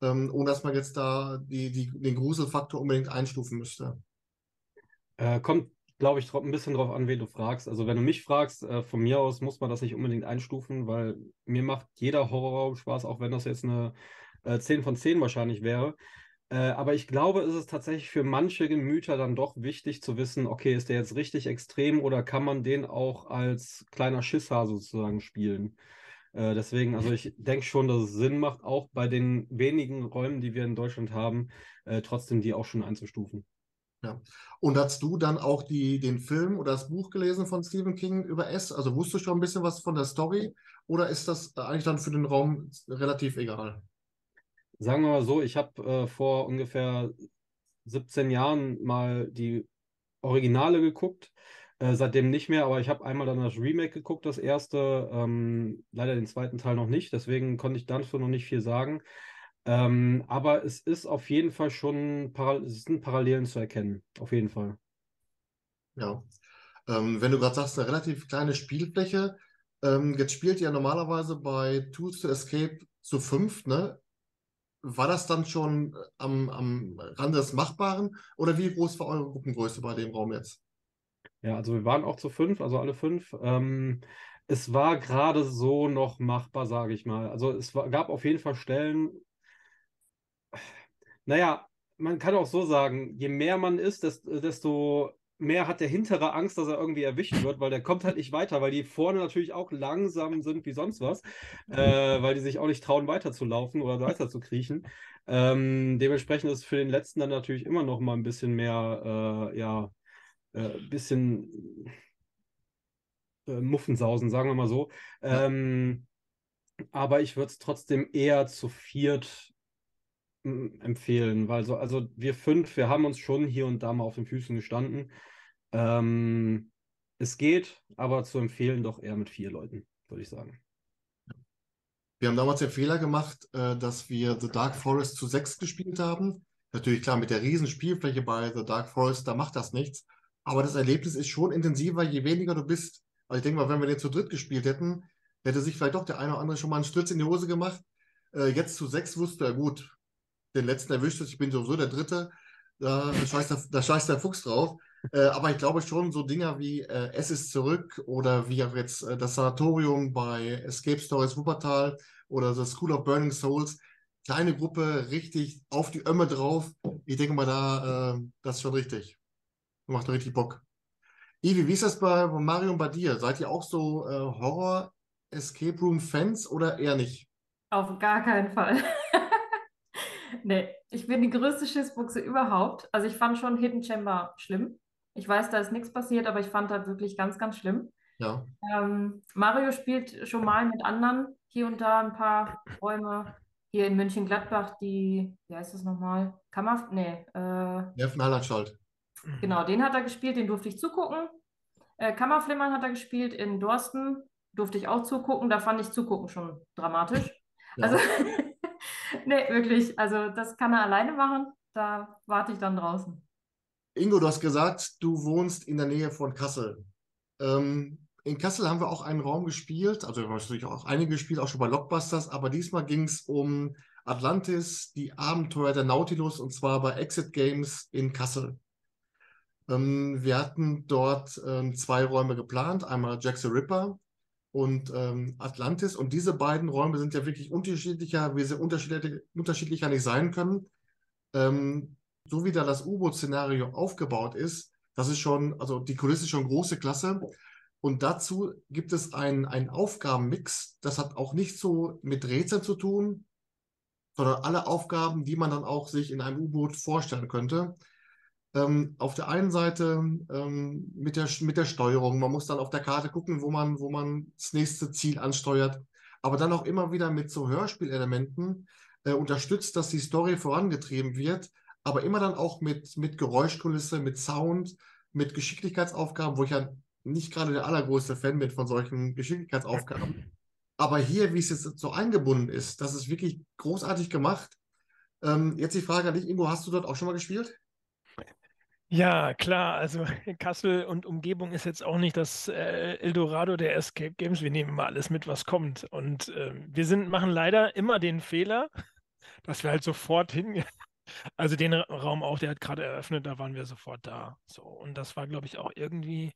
ähm, ohne dass man jetzt da die, die, den Gruselfaktor unbedingt einstufen müsste? Äh, kommt, glaube ich, ein bisschen drauf an, wen du fragst. Also wenn du mich fragst, äh, von mir aus muss man das nicht unbedingt einstufen, weil mir macht jeder Horrorraum Spaß, auch wenn das jetzt eine äh, 10 von 10 wahrscheinlich wäre. Äh, aber ich glaube, ist es tatsächlich für manche Gemüter dann doch wichtig zu wissen, okay, ist der jetzt richtig extrem oder kann man den auch als kleiner Schisser sozusagen spielen? Äh, deswegen, also ich denke schon, dass es Sinn macht, auch bei den wenigen Räumen, die wir in Deutschland haben, äh, trotzdem die auch schon einzustufen. Ja. Und hast du dann auch die, den Film oder das Buch gelesen von Stephen King über S? Also wusstest du schon ein bisschen was von der Story oder ist das eigentlich dann für den Raum relativ egal? Sagen wir mal so, ich habe äh, vor ungefähr 17 Jahren mal die Originale geguckt. Äh, seitdem nicht mehr, aber ich habe einmal dann das Remake geguckt, das erste, ähm, leider den zweiten Teil noch nicht, deswegen konnte ich dazu noch nicht viel sagen. Ähm, aber es ist auf jeden Fall schon, es sind Parallelen zu erkennen, auf jeden Fall. Ja, ähm, wenn du gerade sagst, eine relativ kleine Spielfläche, ähm, jetzt spielt ihr normalerweise bei Tools to Escape zu fünf, ne? War das dann schon am, am Rande des Machbaren oder wie groß war eure Gruppengröße bei dem Raum jetzt? Ja, also wir waren auch zu fünf, also alle fünf. Ähm, es war gerade so noch machbar, sage ich mal. Also es war, gab auf jeden Fall Stellen, naja, man kann auch so sagen, je mehr man ist, desto mehr hat der hintere Angst, dass er irgendwie erwischt wird, weil der kommt halt nicht weiter, weil die vorne natürlich auch langsam sind wie sonst was, äh, weil die sich auch nicht trauen, weiterzulaufen oder weiter zu kriechen. Ähm, dementsprechend ist es für den letzten dann natürlich immer noch mal ein bisschen mehr, äh, ja, ein äh, bisschen äh, Muffensausen, sagen wir mal so. Ähm, aber ich würde es trotzdem eher zu viert mm, empfehlen, weil so, also wir fünf, wir haben uns schon hier und da mal auf den Füßen gestanden. Ähm, es geht, aber zu empfehlen doch eher mit vier Leuten, würde ich sagen. Wir haben damals den Fehler gemacht, äh, dass wir The Dark Forest zu sechs gespielt haben. Natürlich klar, mit der riesen Spielfläche bei The Dark Forest, da macht das nichts. Aber das Erlebnis ist schon intensiver, je weniger du bist. Also ich denke mal, wenn wir den zu dritt gespielt hätten, hätte sich vielleicht doch der eine oder andere schon mal einen Stritz in die Hose gemacht. Äh, jetzt zu sechs wusste er gut, den letzten erwischt ich bin sowieso der Dritte, da scheißt der, da scheißt der Fuchs drauf. Äh, aber ich glaube schon, so Dinger wie äh, Es ist zurück oder wie auch jetzt äh, das Sanatorium bei Escape Stories Wuppertal oder The School of Burning Souls, kleine Gruppe, richtig auf die Ömme drauf. Ich denke mal, da, äh, das ist schon richtig. Macht richtig Bock. Ivi, wie ist das bei Mario und bei dir? Seid ihr auch so äh, Horror-Escape Room-Fans oder eher nicht? Auf gar keinen Fall. nee, ich bin die größte Schissbuchse überhaupt. Also ich fand schon Hidden Chamber schlimm. Ich weiß, da ist nichts passiert, aber ich fand das wirklich ganz, ganz schlimm. Ja. Ähm, Mario spielt schon mal mit anderen hier und da ein paar Räume. Hier in München-Gladbach, die, wie heißt das nochmal? Kammer, nee, äh, Nervenheilanstalt. Genau, den hat er gespielt, den durfte ich zugucken. Äh, Kammerflimmern hat er gespielt in Dorsten, durfte ich auch zugucken. Da fand ich zugucken schon dramatisch. Ja. Also, nee, wirklich, also das kann er alleine machen. Da warte ich dann draußen. Ingo, du hast gesagt, du wohnst in der Nähe von Kassel. Ähm, in Kassel haben wir auch einen Raum gespielt, also wir haben natürlich auch einige gespielt, auch schon bei Lockbusters, aber diesmal ging es um Atlantis, die Abenteuer der Nautilus und zwar bei Exit Games in Kassel. Ähm, wir hatten dort ähm, zwei Räume geplant, einmal Jack the Ripper und ähm, Atlantis. Und diese beiden Räume sind ja wirklich unterschiedlicher, wie sie unterschiedlich, unterschiedlicher nicht sein können. So wie da das U-Boot-Szenario aufgebaut ist, das ist schon, also die Kulisse ist schon große Klasse. Und dazu gibt es einen, einen Aufgabenmix. Das hat auch nicht so mit Rätseln zu tun, sondern alle Aufgaben, die man dann auch sich in einem U-Boot vorstellen könnte ähm, auf der einen Seite ähm, mit, der, mit der Steuerung. Man muss dann auf der Karte gucken, wo man, wo man das nächste Ziel ansteuert. Aber dann auch immer wieder mit so Hörspielelementen äh, unterstützt, dass die Story vorangetrieben wird. Aber immer dann auch mit, mit Geräuschkulisse, mit Sound, mit Geschicklichkeitsaufgaben, wo ich ja nicht gerade der allergrößte Fan bin von solchen Geschicklichkeitsaufgaben. Aber hier, wie es jetzt so eingebunden ist, das ist wirklich großartig gemacht. Ähm, jetzt die Frage an dich, Ingo, hast du dort auch schon mal gespielt? Ja, klar. Also Kassel und Umgebung ist jetzt auch nicht das äh, Eldorado der Escape Games. Wir nehmen mal alles mit, was kommt. Und äh, wir sind, machen leider immer den Fehler, dass wir halt sofort hin. Also den Raum auch, der hat gerade eröffnet, da waren wir sofort da. So, und das war, glaube ich, auch irgendwie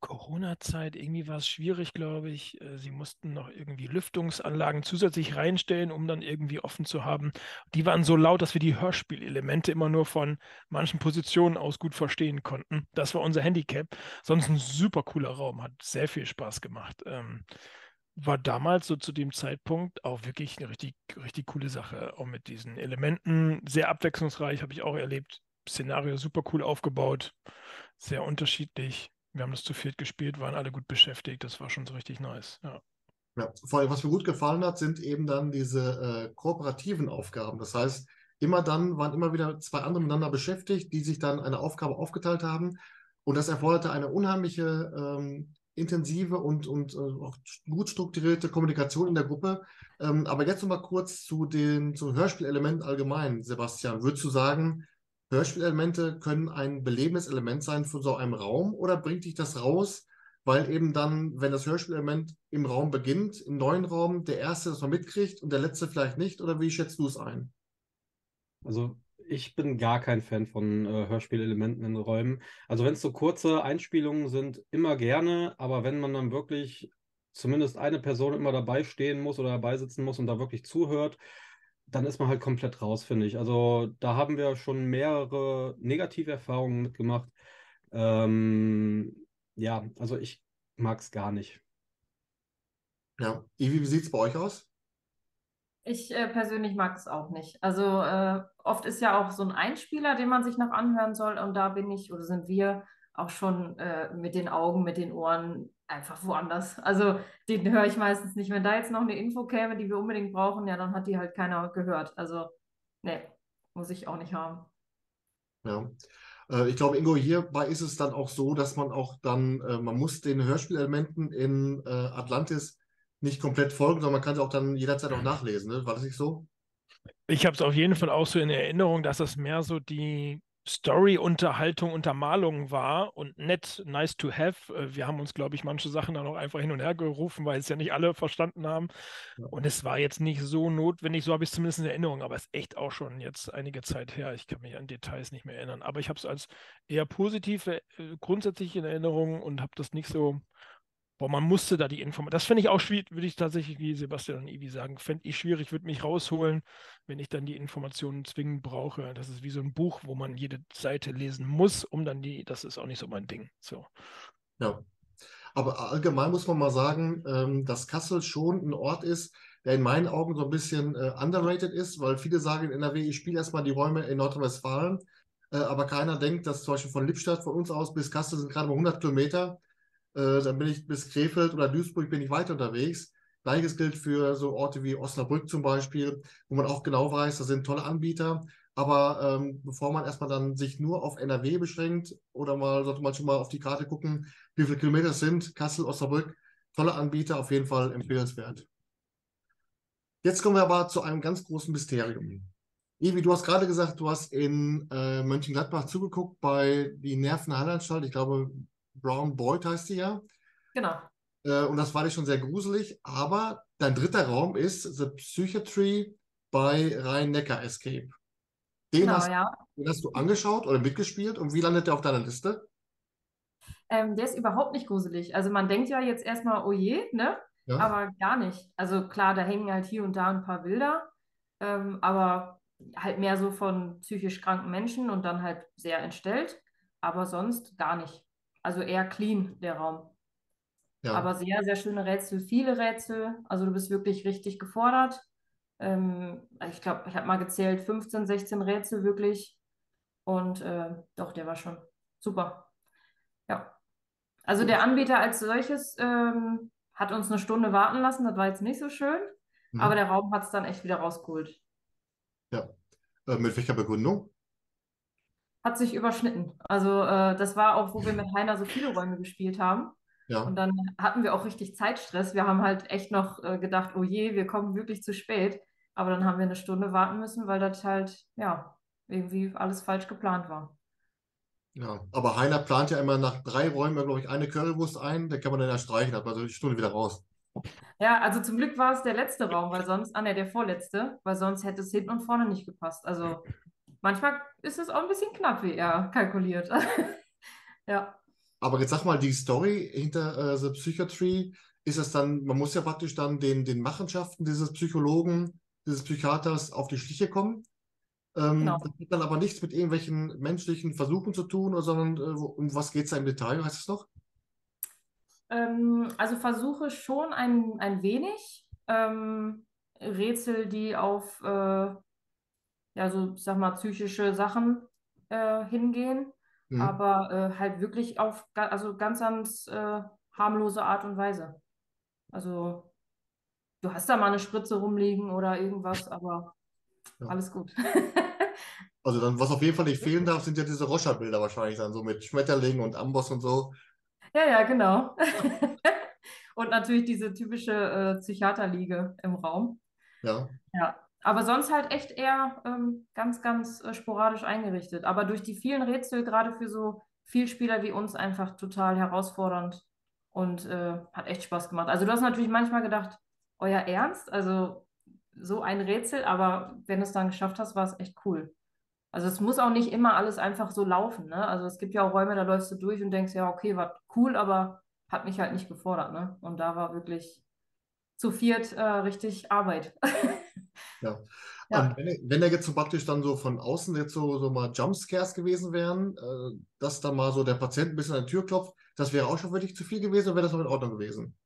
Corona-Zeit, irgendwie war es schwierig, glaube ich. Äh, sie mussten noch irgendwie Lüftungsanlagen zusätzlich reinstellen, um dann irgendwie offen zu haben. Die waren so laut, dass wir die Hörspielelemente immer nur von manchen Positionen aus gut verstehen konnten. Das war unser Handicap. Sonst ein super cooler Raum, hat sehr viel Spaß gemacht. Ähm, war damals so zu dem Zeitpunkt auch wirklich eine richtig, richtig coole Sache. Auch mit diesen Elementen. Sehr abwechslungsreich, habe ich auch erlebt. Szenario super cool aufgebaut, sehr unterschiedlich. Wir haben das zu viert gespielt, waren alle gut beschäftigt. Das war schon so richtig nice. Ja. Ja, vor allem, was mir gut gefallen hat, sind eben dann diese äh, kooperativen Aufgaben. Das heißt, immer dann waren immer wieder zwei andere miteinander beschäftigt, die sich dann eine Aufgabe aufgeteilt haben. Und das erforderte eine unheimliche, ähm, intensive und, und äh, auch gut strukturierte Kommunikation in der Gruppe. Ähm, aber jetzt nochmal kurz zu den zu Hörspielelementen allgemein, Sebastian. Würdest du sagen, Hörspielelemente können ein belebendes Element sein für so einen Raum oder bringt dich das raus, weil eben dann, wenn das Hörspielelement im Raum beginnt, im neuen Raum, der erste das mal mitkriegt und der letzte vielleicht nicht? Oder wie schätzt du es ein? Also ich bin gar kein Fan von äh, Hörspielelementen in Räumen. Also wenn es so kurze Einspielungen sind, immer gerne, aber wenn man dann wirklich zumindest eine Person immer dabei stehen muss oder dabei sitzen muss und da wirklich zuhört, dann ist man halt komplett raus, finde ich. Also da haben wir schon mehrere negative Erfahrungen mitgemacht. Ähm, ja, also ich mag es gar nicht. Ja, Ivi, wie sieht es bei euch aus? Ich äh, persönlich mag es auch nicht. Also äh, oft ist ja auch so ein Einspieler, den man sich noch anhören soll und da bin ich oder sind wir auch schon äh, mit den Augen, mit den Ohren einfach woanders. Also den höre ich meistens nicht. Wenn da jetzt noch eine Info käme, die wir unbedingt brauchen, ja, dann hat die halt keiner gehört. Also, nee, muss ich auch nicht haben. Ja. Äh, ich glaube, Ingo, hierbei ist es dann auch so, dass man auch dann, äh, man muss den Hörspielelementen in äh, Atlantis nicht komplett folgen, sondern man kann sie auch dann jederzeit auch nachlesen. Ne? War das nicht so? Ich habe es auf jeden Fall auch so in Erinnerung, dass das mehr so die Story-Unterhaltung, Untermalung war und nett, nice to have. Äh, wir haben uns, glaube ich, manche Sachen dann auch einfach hin und her gerufen, weil es ja nicht alle verstanden haben. Ja. Und es war jetzt nicht so notwendig, so habe ich es zumindest in Erinnerung, aber es ist echt auch schon jetzt einige Zeit her. Ich kann mich an Details nicht mehr erinnern. Aber ich habe es als eher positiv äh, grundsätzlich in Erinnerung und habe das nicht so Boah, man musste da die Information. Das finde ich auch schwierig, würde ich tatsächlich, wie Sebastian und Ivi sagen, fände ich schwierig, würde mich rausholen, wenn ich dann die Informationen zwingend brauche. Das ist wie so ein Buch, wo man jede Seite lesen muss, um dann die, das ist auch nicht so mein Ding. So. Ja. Aber allgemein muss man mal sagen, ähm, dass Kassel schon ein Ort ist, der in meinen Augen so ein bisschen äh, underrated ist, weil viele sagen in NRW, ich spiele erstmal die Räume in Nordrhein-Westfalen, äh, aber keiner denkt, dass zum Beispiel von Lippstadt, von uns aus bis Kassel sind gerade mal 100 Kilometer äh, dann bin ich bis Krefeld oder Duisburg bin ich weiter unterwegs. Gleiches gilt für so Orte wie Osnabrück zum Beispiel, wo man auch genau weiß, da sind tolle Anbieter. Aber ähm, bevor man erstmal dann sich nur auf NRW beschränkt oder mal sollte man schon mal auf die Karte gucken, wie viele Kilometer es sind, Kassel, Osnabrück, tolle Anbieter, auf jeden Fall empfehlenswert. Jetzt kommen wir aber zu einem ganz großen Mysterium. Evi, du hast gerade gesagt, du hast in äh, Mönchengladbach zugeguckt bei die Nervenheilanstalt. Ich glaube, Brown Boyd heißt sie ja. Genau. Äh, und das war dir schon sehr gruselig. Aber dein dritter Raum ist The Psychiatry bei Rhein-Neckar Escape. Den, genau, hast, ja. den hast du angeschaut oder mitgespielt und wie landet der auf deiner Liste? Ähm, der ist überhaupt nicht gruselig. Also man denkt ja jetzt erstmal, oh je, ne? Ja. Aber gar nicht. Also klar, da hängen halt hier und da ein paar Bilder, ähm, aber halt mehr so von psychisch kranken Menschen und dann halt sehr entstellt, aber sonst gar nicht. Also eher clean, der Raum. Ja. Aber sehr, sehr schöne Rätsel, viele Rätsel. Also du bist wirklich richtig gefordert. Ähm, ich glaube, ich habe mal gezählt, 15, 16 Rätsel wirklich. Und äh, doch, der war schon super. Ja. Also der Anbieter als solches ähm, hat uns eine Stunde warten lassen. Das war jetzt nicht so schön. Mhm. Aber der Raum hat es dann echt wieder rausgeholt. Ja. Äh, mit welcher Begründung? Hat sich überschnitten. Also äh, das war auch, wo wir mit Heiner so viele Räume gespielt haben. Ja. Und dann hatten wir auch richtig Zeitstress. Wir haben halt echt noch äh, gedacht, oh je, wir kommen wirklich zu spät. Aber dann haben wir eine Stunde warten müssen, weil das halt, ja, irgendwie alles falsch geplant war. Ja, aber Heiner plant ja immer nach drei Räumen, glaube ich, eine Currywurst ein, da kann man dann ja streichen, hat man so die Stunde wieder raus. Ja, also zum Glück war es der letzte Raum, weil sonst, ah ne, der vorletzte, weil sonst hätte es hinten und vorne nicht gepasst. Also manchmal ist es auch ein bisschen knapp, wie er kalkuliert. ja. Aber jetzt sag mal, die Story hinter äh, The Psychiatry, ist es dann, man muss ja praktisch dann den, den Machenschaften dieses Psychologen, dieses Psychiaters auf die Schliche kommen. Ähm, genau. Das hat dann aber nichts mit irgendwelchen menschlichen Versuchen zu tun, sondern äh, um was geht es da im Detail, heißt es noch? Ähm, also Versuche schon ein, ein wenig. Ähm, Rätsel, die auf äh, ja, so, ich sag mal, psychische Sachen äh, hingehen, mhm. aber äh, halt wirklich auf also ganz, ganz äh, harmlose Art und Weise. Also, du hast da mal eine Spritze rumliegen oder irgendwas, aber ja. alles gut. also dann, was auf jeden Fall nicht fehlen darf, sind ja diese Roscher-Bilder wahrscheinlich dann so mit Schmetterlingen und Amboss und so. Ja, ja, genau. und natürlich diese typische äh, Psychiaterliege im Raum. Ja. Ja, aber sonst halt echt eher ähm, ganz, ganz äh, sporadisch eingerichtet. Aber durch die vielen Rätsel, gerade für so Vielspieler wie uns, einfach total herausfordernd und äh, hat echt Spaß gemacht. Also du hast natürlich manchmal gedacht, euer Ernst? Also so ein Rätsel, aber wenn du es dann geschafft hast, war es echt cool. Also es muss auch nicht immer alles einfach so laufen. Ne? Also es gibt ja auch Räume, da läufst du durch und denkst, ja, okay, war cool, aber hat mich halt nicht gefordert. Ne? Und da war wirklich zu viert äh, richtig Arbeit. Ja. ja. Wenn, wenn da jetzt so praktisch dann so von außen jetzt so, so mal Jumpscares gewesen wären, äh, dass da mal so der Patient ein bisschen an die Tür klopft, das wäre auch schon für dich zu viel gewesen oder wäre das noch in Ordnung gewesen?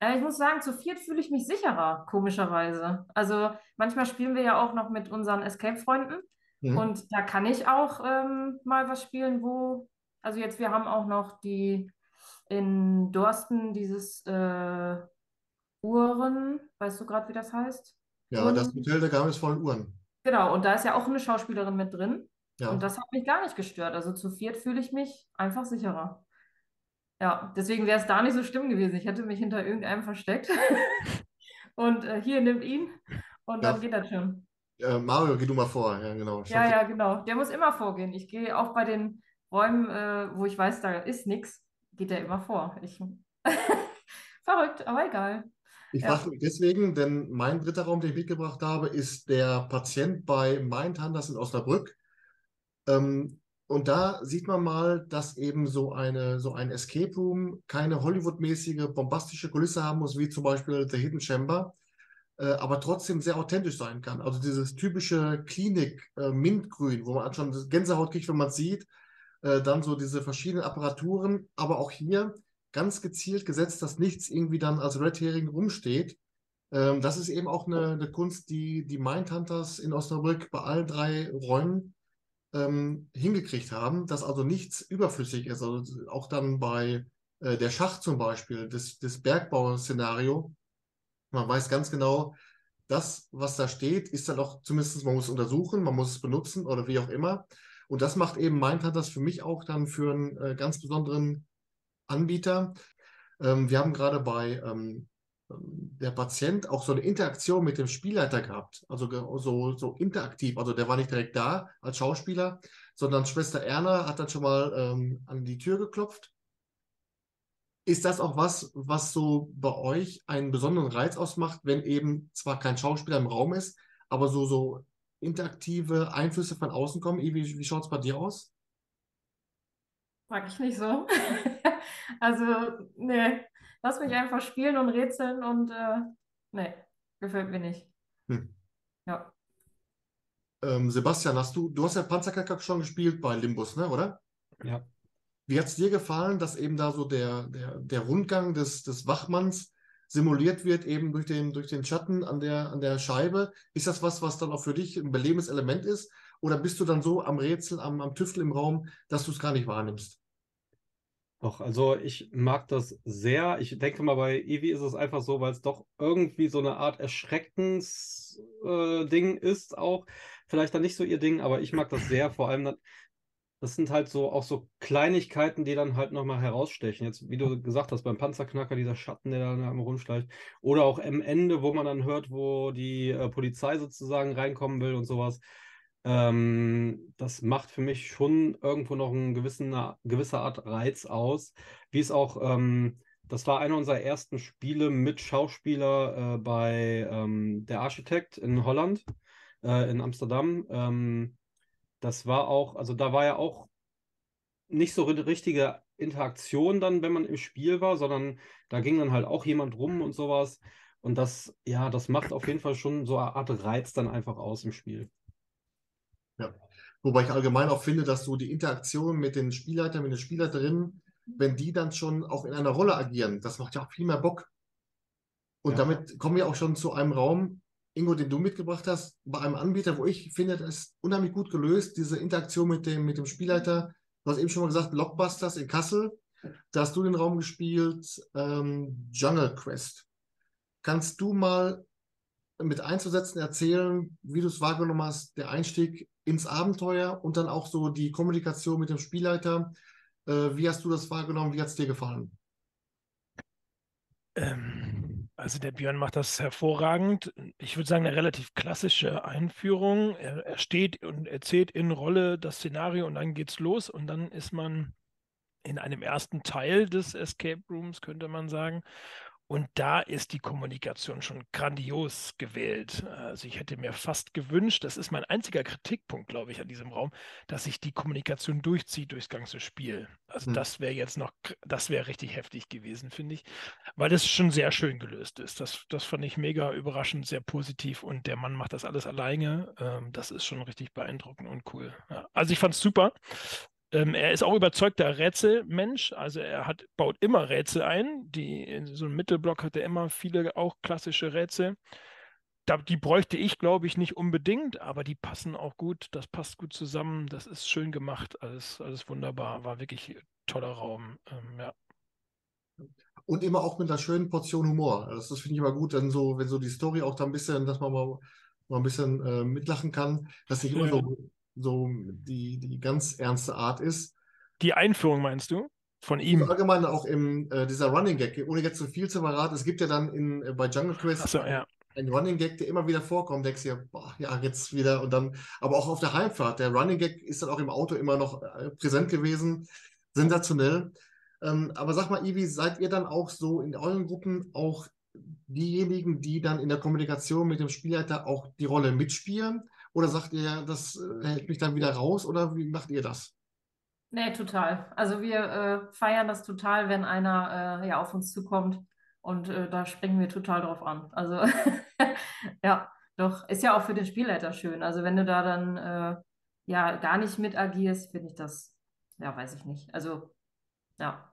Äh, ich muss sagen, zu viert fühle ich mich sicherer, komischerweise. Also manchmal spielen wir ja auch noch mit unseren Escape-Freunden mhm. und da kann ich auch ähm, mal was spielen, wo, also jetzt, wir haben auch noch die in Dorsten dieses äh, Uhren, weißt du gerade, wie das heißt? Ja, Uhren? das Hotel der geheimnisvollen Uhren. Genau, und da ist ja auch eine Schauspielerin mit drin. Ja. Und das hat mich gar nicht gestört. Also zu viert fühle ich mich einfach sicherer. Ja, deswegen wäre es da nicht so schlimm gewesen. Ich hätte mich hinter irgendeinem versteckt. und äh, hier nimmt ihn und Ja. dann geht das schon. Äh, Mario, geh du mal vor. Ja, genau. Ja, ja, genau. Der muss immer vorgehen. Ich gehe auch bei den Räumen, äh, wo ich weiß, da ist nichts, geht er immer vor. Ich... Verrückt, aber egal. Ich Ja. frage mich deswegen, denn mein dritter Raum, den ich mitgebracht habe, ist der Patient bei Mindhunters in Osnabrück. Ähm, und da sieht man mal, dass eben so eine, so ein Escape Room keine Hollywood-mäßige, bombastische Kulisse haben muss, wie zum Beispiel The Hidden Chamber, äh, aber trotzdem sehr authentisch sein kann. Also dieses typische Klinik äh, wo man schon Gänsehaut kriegt, wenn man es sieht. Äh, dann so diese verschiedenen Apparaturen, aber auch hier ganz gezielt gesetzt, dass nichts irgendwie dann als Red Herring rumsteht. Ähm, das ist eben auch eine, eine Kunst, die die Mindhunters in Osnabrück bei allen drei Räumen ähm, hingekriegt haben, dass also nichts überflüssig ist. Also auch dann bei äh, der Schacht zum Beispiel, das, das Bergbau-Szenario, man weiß ganz genau, das, was da steht, ist dann auch zumindest, man muss es untersuchen, man muss es benutzen oder wie auch immer. Und das macht eben Mindhunters für mich auch dann für einen äh, ganz besonderen Anbieter. Ähm, wir haben gerade bei ähm, der Patient auch so eine Interaktion mit dem Spielleiter gehabt. Also so, so interaktiv. Also der war nicht direkt da als Schauspieler, sondern Schwester Erna hat dann schon mal ähm, an die Tür geklopft. Ist das auch was, was so bei euch einen besonderen Reiz ausmacht, wenn eben zwar kein Schauspieler im Raum ist, aber so, so interaktive Einflüsse von außen kommen? Wie, wie schaut es bei dir aus? Sag ich nicht so. Also, nee. Lass mich einfach spielen und rätseln und äh, nee, gefällt mir nicht. Hm. Ja. Ähm, Sebastian, hast du, du hast ja Panzerknacker schon gespielt bei Limbus, ne, oder? Ja. Wie hat es dir gefallen, dass eben da so der, der, der Rundgang des, des Wachmanns simuliert wird, eben durch den, durch den Schatten an der, an der Scheibe? Ist das was, was dann auch für dich ein belebendes Element ist? Oder bist du dann so am Rätsel, am, am Tüftel im Raum, dass du es gar nicht wahrnimmst? Doch, also ich mag das sehr. Ich denke mal, bei Eevee ist es einfach so, weil es doch irgendwie so eine Art Erschreckens-Ding ist, auch. Vielleicht dann nicht so ihr Ding, aber ich mag das sehr. Vor allem, das sind halt so auch so Kleinigkeiten, die dann halt nochmal herausstechen. Jetzt, wie du gesagt hast, beim Panzerknacker, dieser Schatten, der dann am rumschleicht. Oder auch am Ende, wo man dann hört, wo die äh, Polizei sozusagen reinkommen will und sowas. Ähm, das macht für mich schon irgendwo noch einen gewissen, eine gewisse Art Reiz aus. Wie es auch, ähm, das war einer unserer ersten Spiele mit Schauspieler äh, bei ähm, Der Architekt in Holland, äh, in Amsterdam. Ähm, das war auch, also da war ja auch nicht so richtige Interaktion dann, wenn man im Spiel war, sondern da ging dann halt auch jemand rum und sowas. Und das, ja, das macht auf jeden Fall schon so eine Art Reiz dann einfach aus im Spiel. Ja. Wobei ich allgemein auch finde, dass so die Interaktion mit den Spielleitern, mit den Spielleiterinnen, wenn die dann schon auch in einer Rolle agieren, das macht ja auch viel mehr Bock. Und Ja. damit kommen wir auch schon zu einem Raum, Ingo, den du mitgebracht hast, bei einem Anbieter, wo ich finde, das ist unheimlich gut gelöst, diese Interaktion mit dem, mit dem Spielleiter. Du hast eben schon mal gesagt, Blockbusters in Kassel. Da hast du den Raum gespielt, ähm, Jungle Quest. Kannst du mal mit einzusetzen erzählen, wie du es wahrgenommen hast, der Einstieg ins Abenteuer und dann auch so die Kommunikation mit dem Spielleiter? Äh, wie hast du das wahrgenommen? Wie hat es dir gefallen? Ähm, also der Björn macht das hervorragend. Ich würde sagen, eine relativ klassische Einführung. Er, er steht und erzählt in Rolle das Szenario und dann geht's los und dann ist man in einem ersten Teil des Escape Rooms, könnte man sagen. Und da ist die Kommunikation schon grandios gewählt. Also ich hätte mir fast gewünscht, das ist mein einziger Kritikpunkt, glaube ich, an diesem Raum, dass sich die Kommunikation durchzieht durchs ganze Spiel. Also Hm. das wäre jetzt noch, das wäre richtig heftig gewesen, finde ich, weil das schon sehr schön gelöst ist. Das, das fand ich mega überraschend, sehr positiv und der Mann macht das alles alleine. Ähm, das ist schon richtig beeindruckend und cool. Also ich fand es super. Ähm, er ist auch überzeugter Rätselmensch, also er hat, baut immer Rätsel ein. Die, in so einem Mittelblock hat er immer viele auch klassische Rätsel. Da, die bräuchte ich, glaube ich, nicht unbedingt, aber die passen auch gut. Das passt gut zusammen. Das ist schön gemacht. Alles, alles wunderbar. War wirklich toller Raum. Ähm, ja. Und immer auch mit einer schönen Portion Humor. Das, das finde ich immer gut, dann so, wenn so die Story auch da ein bisschen, dass man mal, mal ein bisschen äh, mitlachen kann, dass nicht immer Ja. so, so die, die ganz ernste Art ist. Die Einführung meinst du? Von ihm? allgemein auch im, äh, dieser Running Gag, ohne jetzt zu viel zu verraten, es gibt ja dann in, äh, bei Jungle Quest Achso, ja. ein Running Gag, der immer wieder vorkommt, denkst dir, boah, ja, jetzt wieder und dann, aber auch auf der Heimfahrt, der Running Gag ist dann auch im Auto immer noch äh, präsent gewesen, sensationell. Ähm, aber sag mal, Ivi, seid ihr dann auch so in euren Gruppen auch diejenigen, die dann in der Kommunikation mit dem Spielleiter auch die Rolle mitspielen? Oder sagt ihr, das äh, hält mich dann wieder raus? Oder wie macht ihr das? Nee, total. Also wir äh, feiern das total, wenn einer äh, ja auf uns zukommt und äh, da springen wir total drauf an. Also ja, doch, ist ja auch für den Spielleiter schön. Also wenn du da dann äh, ja gar nicht mit agierst, finde ich das, ja, weiß ich nicht. Also ja.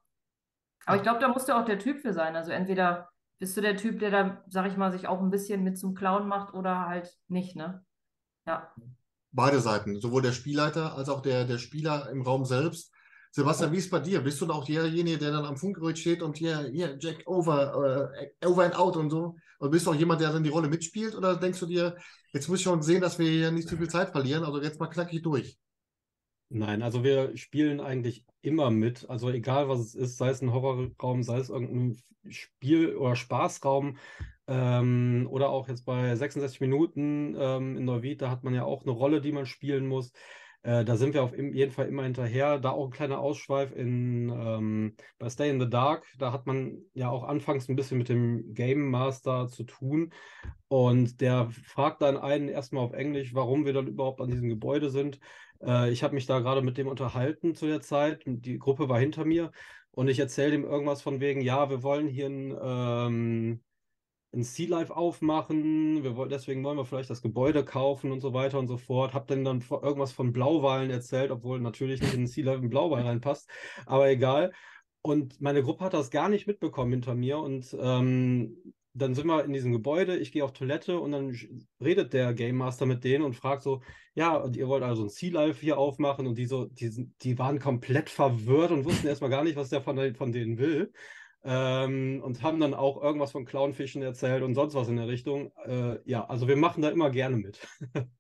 Aber ich glaube, da musst du auch der Typ für sein. Also entweder bist du der Typ, der da, sag ich mal, sich auch ein bisschen mit zum Clown macht oder halt nicht, ne? Ja. Beide Seiten, sowohl der Spielleiter als auch der, der Spieler im Raum selbst. Sebastian, wie ist es bei dir? Bist du auch derjenige, der dann am Funkgerät steht und hier, hier, Jack, over, äh, over and out und so? Oder bist du auch jemand, der dann die Rolle mitspielt? Oder denkst du dir, jetzt muss ich schon sehen, dass wir hier nicht zu viel Zeit verlieren, also jetzt mal knackig durch? Nein, also wir spielen eigentlich immer mit. Also egal was es ist, sei es ein Horrorraum, sei es irgendein Spiel- oder Spaßraum. Ähm, oder auch jetzt bei 66 Minuten ähm, in Neuwied, da hat man ja auch eine Rolle, die man spielen muss. Äh, da sind wir auf jeden Fall immer hinterher. Da auch ein kleiner Ausschweif in, ähm, bei Stay in the Dark. Da hat man ja auch anfangs ein bisschen mit dem Game Master zu tun. Und der fragt dann einen erstmal auf Englisch, warum wir dann überhaupt an diesem Gebäude sind. Äh, ich habe mich da gerade mit dem unterhalten zu der Zeit. Die Gruppe war hinter mir und ich erzähle dem irgendwas von wegen, ja, wir wollen hier ein, ähm, ein Sea Life aufmachen, wir deswegen wollen wir vielleicht das Gebäude kaufen und so weiter und so fort. Hab dann dann irgendwas von Blauwalen erzählt, obwohl natürlich nicht in Sea Life ein Blauwal reinpasst, aber egal. Und meine Gruppe hat das gar nicht mitbekommen hinter mir und ähm, dann sind wir in diesem Gebäude, ich gehe auf Toilette und dann redet der Game Master mit denen und fragt so, ja, und ihr wollt also ein Sea Life hier aufmachen und die so, die, die waren komplett verwirrt und wussten erstmal gar nicht, was der von, von denen will. Ähm, und haben dann auch irgendwas von Clownfischen erzählt und sonst was in der Richtung. Äh, ja, also wir machen da immer gerne mit.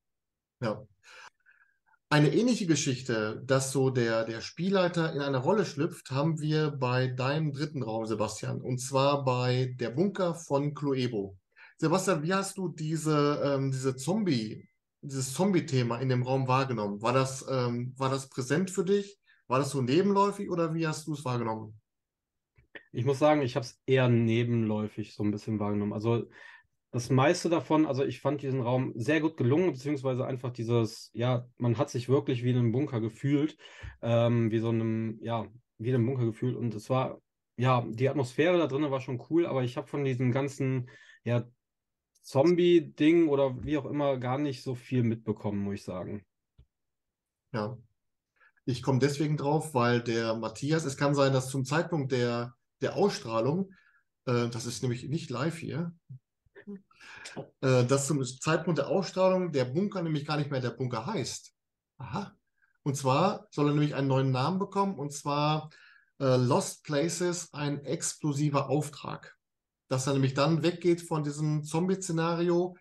Ja. Eine ähnliche Geschichte, dass so der, der Spielleiter in eine Rolle schlüpft, haben wir bei deinem dritten Raum, Sebastian, und zwar bei der Bunker von Cluevo. Sebastian, wie hast du diese, ähm, diese Zombie, dieses Zombie-Thema in dem Raum wahrgenommen? War das, ähm, war das präsent für dich? War das so nebenläufig oder wie hast du es wahrgenommen? Ich muss sagen, ich habe es eher nebenläufig so ein bisschen wahrgenommen. Also das meiste davon, also ich fand diesen Raum sehr gut gelungen, beziehungsweise einfach dieses, ja, man hat sich wirklich wie in einem Bunker gefühlt, ähm, wie so einem, ja, wie in einem Bunker gefühlt. Und es war, ja, die Atmosphäre da drinnen war schon cool, aber ich habe von diesem ganzen, ja, Zombie-Ding oder wie auch immer gar nicht so viel mitbekommen, muss ich sagen. Ja. Ich komme deswegen drauf, weil der Matthias, es kann sein, dass zum Zeitpunkt der, der Ausstrahlung, äh, das ist nämlich nicht live hier, äh, dass zum Zeitpunkt der Ausstrahlung der Bunker nämlich gar nicht mehr der Bunker heißt. Aha. Und zwar soll er nämlich einen neuen Namen bekommen, und zwar äh, Lost Places, ein explosiver Auftrag. Dass er nämlich dann weggeht von diesem Zombie-Szenario,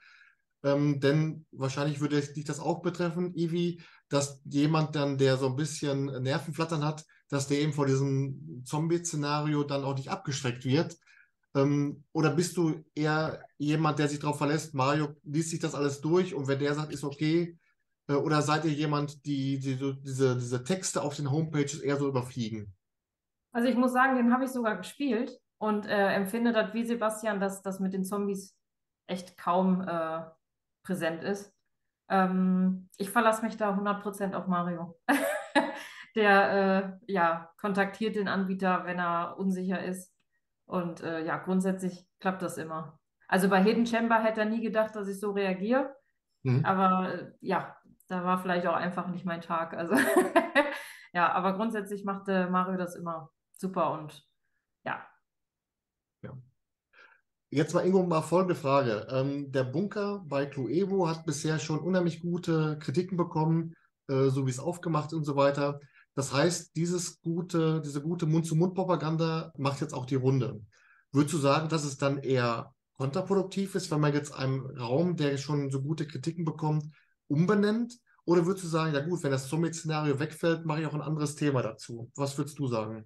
ähm, denn wahrscheinlich würde dich das auch betreffen, Ivi, dass jemand dann, der so ein bisschen Nervenflattern hat, dass der eben vor diesem Zombie-Szenario dann auch nicht abgeschreckt wird. Ähm, oder bist du eher jemand, der sich darauf verlässt, Mario liest sich das alles durch und wenn der sagt, ist okay, äh, oder seid ihr jemand, die, die so diese, diese Texte auf den Homepages eher so überfliegen? Also ich muss sagen, den habe ich sogar gespielt und äh, empfinde das wie Sebastian, dass das mit den Zombies echt kaum äh, präsent ist. Ähm, ich verlasse mich da 100% auf Mario. Der äh, ja, kontaktiert den Anbieter, wenn er unsicher ist. Und äh, ja, grundsätzlich klappt das immer. Also bei Hidden Chamber hätte er nie gedacht, dass ich so reagiere. Mhm. Aber äh, ja, da war vielleicht auch einfach nicht mein Tag. Also ja, aber grundsätzlich machte Mario das immer super und ja. Jetzt mal Ingo mal folgende Frage. Ähm, der Bunker bei Cluevo hat bisher schon unheimlich gute Kritiken bekommen, äh, so wie es aufgemacht und so weiter. Das heißt, dieses gute, diese gute Mund-zu-Mund-Propaganda macht jetzt auch die Runde. Würdest du sagen, dass es dann eher kontraproduktiv ist, wenn man jetzt einen Raum, der schon so gute Kritiken bekommt, umbenennt? Oder würdest du sagen, ja gut, wenn das Summit-Szenario wegfällt, mache ich auch ein anderes Thema dazu? Was würdest du sagen?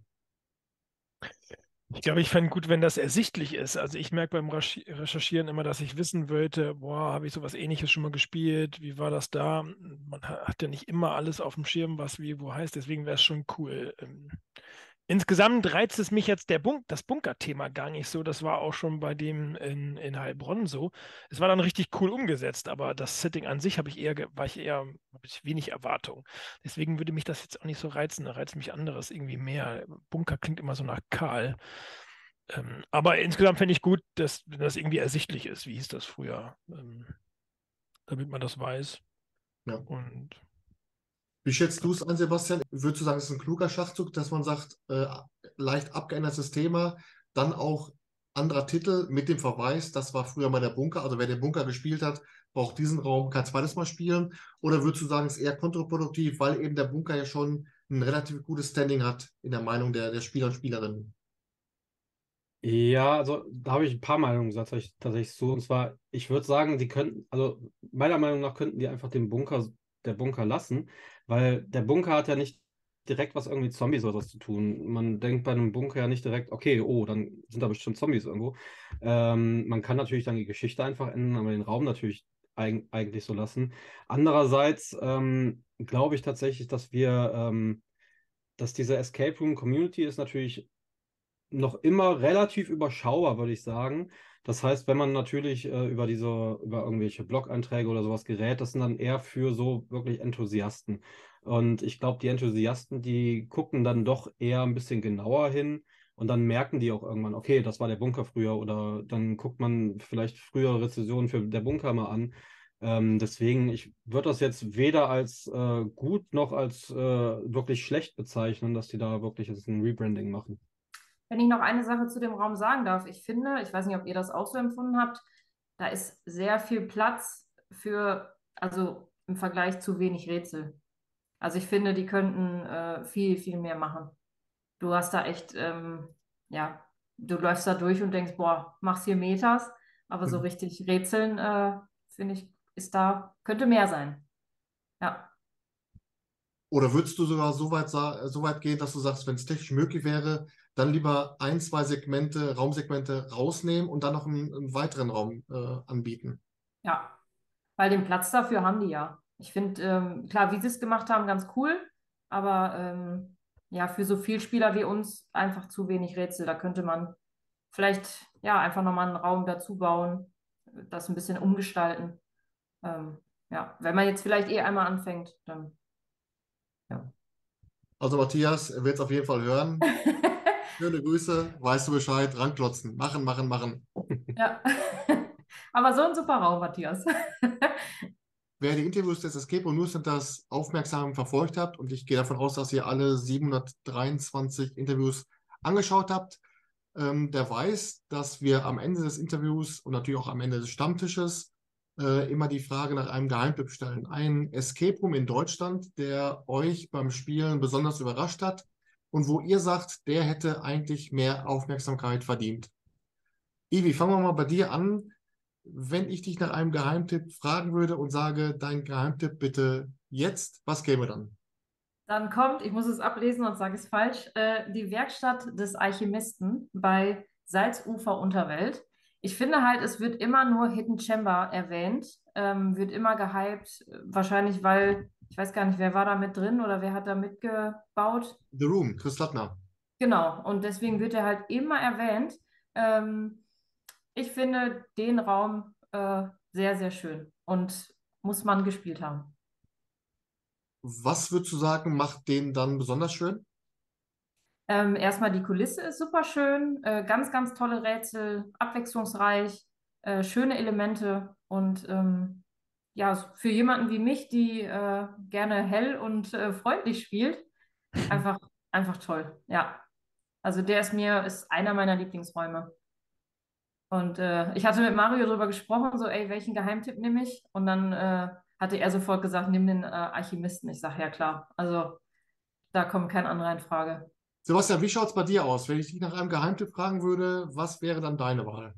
Ich glaube, ich fände gut, wenn das ersichtlich ist. Also ich merke beim Recherchieren immer, dass ich wissen wollte, boah, habe ich sowas ähnliches schon mal gespielt? Wie war das da? Man hat ja nicht immer alles auf dem Schirm, was wie wo heißt, deswegen wäre es schon cool. Insgesamt reizt es mich jetzt der Bunk das Bunker-Thema gar nicht so. Das war auch schon bei dem in, in Heilbronn so. Es war dann richtig cool umgesetzt, aber das Setting an sich habe ich eher, war ich eher, ich wenig Erwartung. Deswegen würde mich das jetzt auch nicht so reizen. Da reizt mich anderes irgendwie mehr. Bunker klingt immer so nach kahl. Ähm, aber insgesamt fände ich gut, dass, wenn das irgendwie ersichtlich ist. Wie hieß das früher? Ähm, damit man das weiß. Ja. Und wie schätzt du es an, Sebastian? Würdest du sagen, es ist ein kluger Schachzug, dass man sagt, äh, leicht abgeändertes Thema, dann auch anderer Titel mit dem Verweis, das war früher mal der Bunker, also wer den Bunker gespielt hat, braucht diesen Raum kein zweites Mal spielen? Oder würdest du sagen, es ist eher kontraproduktiv, weil eben der Bunker ja schon ein relativ gutes Standing hat in der Meinung der, der Spieler und Spielerinnen? Ja, also da habe ich ein paar Meinungen tatsächlich, tatsächlich so. Und zwar, ich würde sagen, die könnten, also meiner Meinung nach könnten die einfach den Bunker, der Bunker lassen, weil der Bunker hat ja nicht direkt was irgendwie Zombies oder was zu tun. Man denkt bei einem Bunker ja nicht direkt, okay, oh, dann sind da bestimmt Zombies irgendwo. Ähm, man kann natürlich dann die Geschichte einfach ändern, aber den Raum natürlich eig eigentlich so lassen. Andererseits ähm, glaube ich tatsächlich, dass wir, ähm, dass diese Escape Room Community ist natürlich noch immer relativ überschaubar, würde ich sagen. Das heißt, wenn man natürlich äh, über diese, über irgendwelche Blog-Einträge oder sowas gerät, das sind dann eher für so wirklich Enthusiasten. Und ich glaube, die Enthusiasten, die gucken dann doch eher ein bisschen genauer hin und dann merken die auch irgendwann, okay, das war der Bunker früher oder dann guckt man vielleicht frühere Rezessionen für der Bunker mal an. Ähm, deswegen, ich würde das jetzt weder als äh, gut noch als äh, wirklich schlecht bezeichnen, dass die da wirklich jetzt ein Rebranding machen. Wenn ich noch eine Sache zu dem Raum sagen darf, ich finde, ich weiß nicht, ob ihr das auch so empfunden habt, da ist sehr viel Platz für, also im Vergleich zu wenig Rätsel. Also ich finde, die könnten äh, viel, viel mehr machen. Du hast da echt, ähm, ja, du läufst da durch und denkst, boah, machst hier Meters, aber so mhm. richtig Rätseln, äh, finde ich, ist da, könnte mehr sein. Ja. Oder würdest du sogar so weit, so weit gehen, dass du sagst, wenn es technisch möglich wäre, dann lieber ein, zwei Segmente, Raumsegmente rausnehmen und dann noch einen, einen weiteren Raum äh, anbieten. Ja, weil den Platz dafür haben die ja. Ich finde, ähm, klar, wie sie es gemacht haben, ganz cool, aber ähm, ja, für so viele Spieler wie uns einfach zu wenig Rätsel. Da könnte man vielleicht ja einfach nochmal einen Raum dazu bauen, das ein bisschen umgestalten. Ähm, ja, wenn man jetzt vielleicht eh einmal anfängt, dann ja. Also Matthias wird es auf jeden Fall hören. Schöne Grüße, weißt du Bescheid, ranklotzen. Machen, machen, machen. Ja. Aber so ein super Raum, Matthias. Wer die Interviews des Escape Room News Centers aufmerksam verfolgt habt, und ich gehe davon aus, dass ihr alle 723 Interviews angeschaut habt, ähm, der weiß, dass wir am Ende des Interviews und natürlich auch am Ende des Stammtisches äh, immer die Frage nach einem Geheimtipp stellen. Ein Escape Room in Deutschland, der euch beim Spielen besonders überrascht hat und wo ihr sagt, der hätte eigentlich mehr Aufmerksamkeit verdient. Ivi, fangen wir mal bei dir an. Wenn ich dich nach einem Geheimtipp fragen würde und sage, dein Geheimtipp bitte jetzt, was käme dann? Dann kommt, ich muss es ablesen und sage es falsch, äh, die Werkstatt des Alchemisten bei Salzufer Unterwelt. Ich finde halt, es wird immer nur Hidden Chamber erwähnt, ähm, wird immer gehypt, wahrscheinlich weil ich weiß gar nicht, wer war da mit drin oder wer hat da mitgebaut? The Room, Chris Lattner. Genau, und deswegen wird er halt immer erwähnt. Ähm, ich finde den Raum äh, sehr, sehr schön und muss man gespielt haben. Was würdest du sagen, macht den dann besonders schön? Ähm, erstmal die Kulisse ist super schön, äh, ganz, ganz tolle Rätsel, abwechslungsreich, äh, schöne Elemente und ähm, ja, für jemanden wie mich, die äh, gerne hell und äh, freundlich spielt, einfach, einfach toll. Ja. Also der ist mir, ist einer meiner Lieblingsräume. Und äh, ich hatte mit Mario darüber gesprochen, so, ey, welchen Geheimtipp nehme ich? Und dann äh, hatte er sofort gesagt, nimm den äh, Alchemisten. Ich sage, ja klar. Also Da kommt kein anderer in Frage. Sebastian, wie schaut es bei dir aus? Wenn ich dich nach einem Geheimtipp fragen würde, was wäre dann deine Wahl?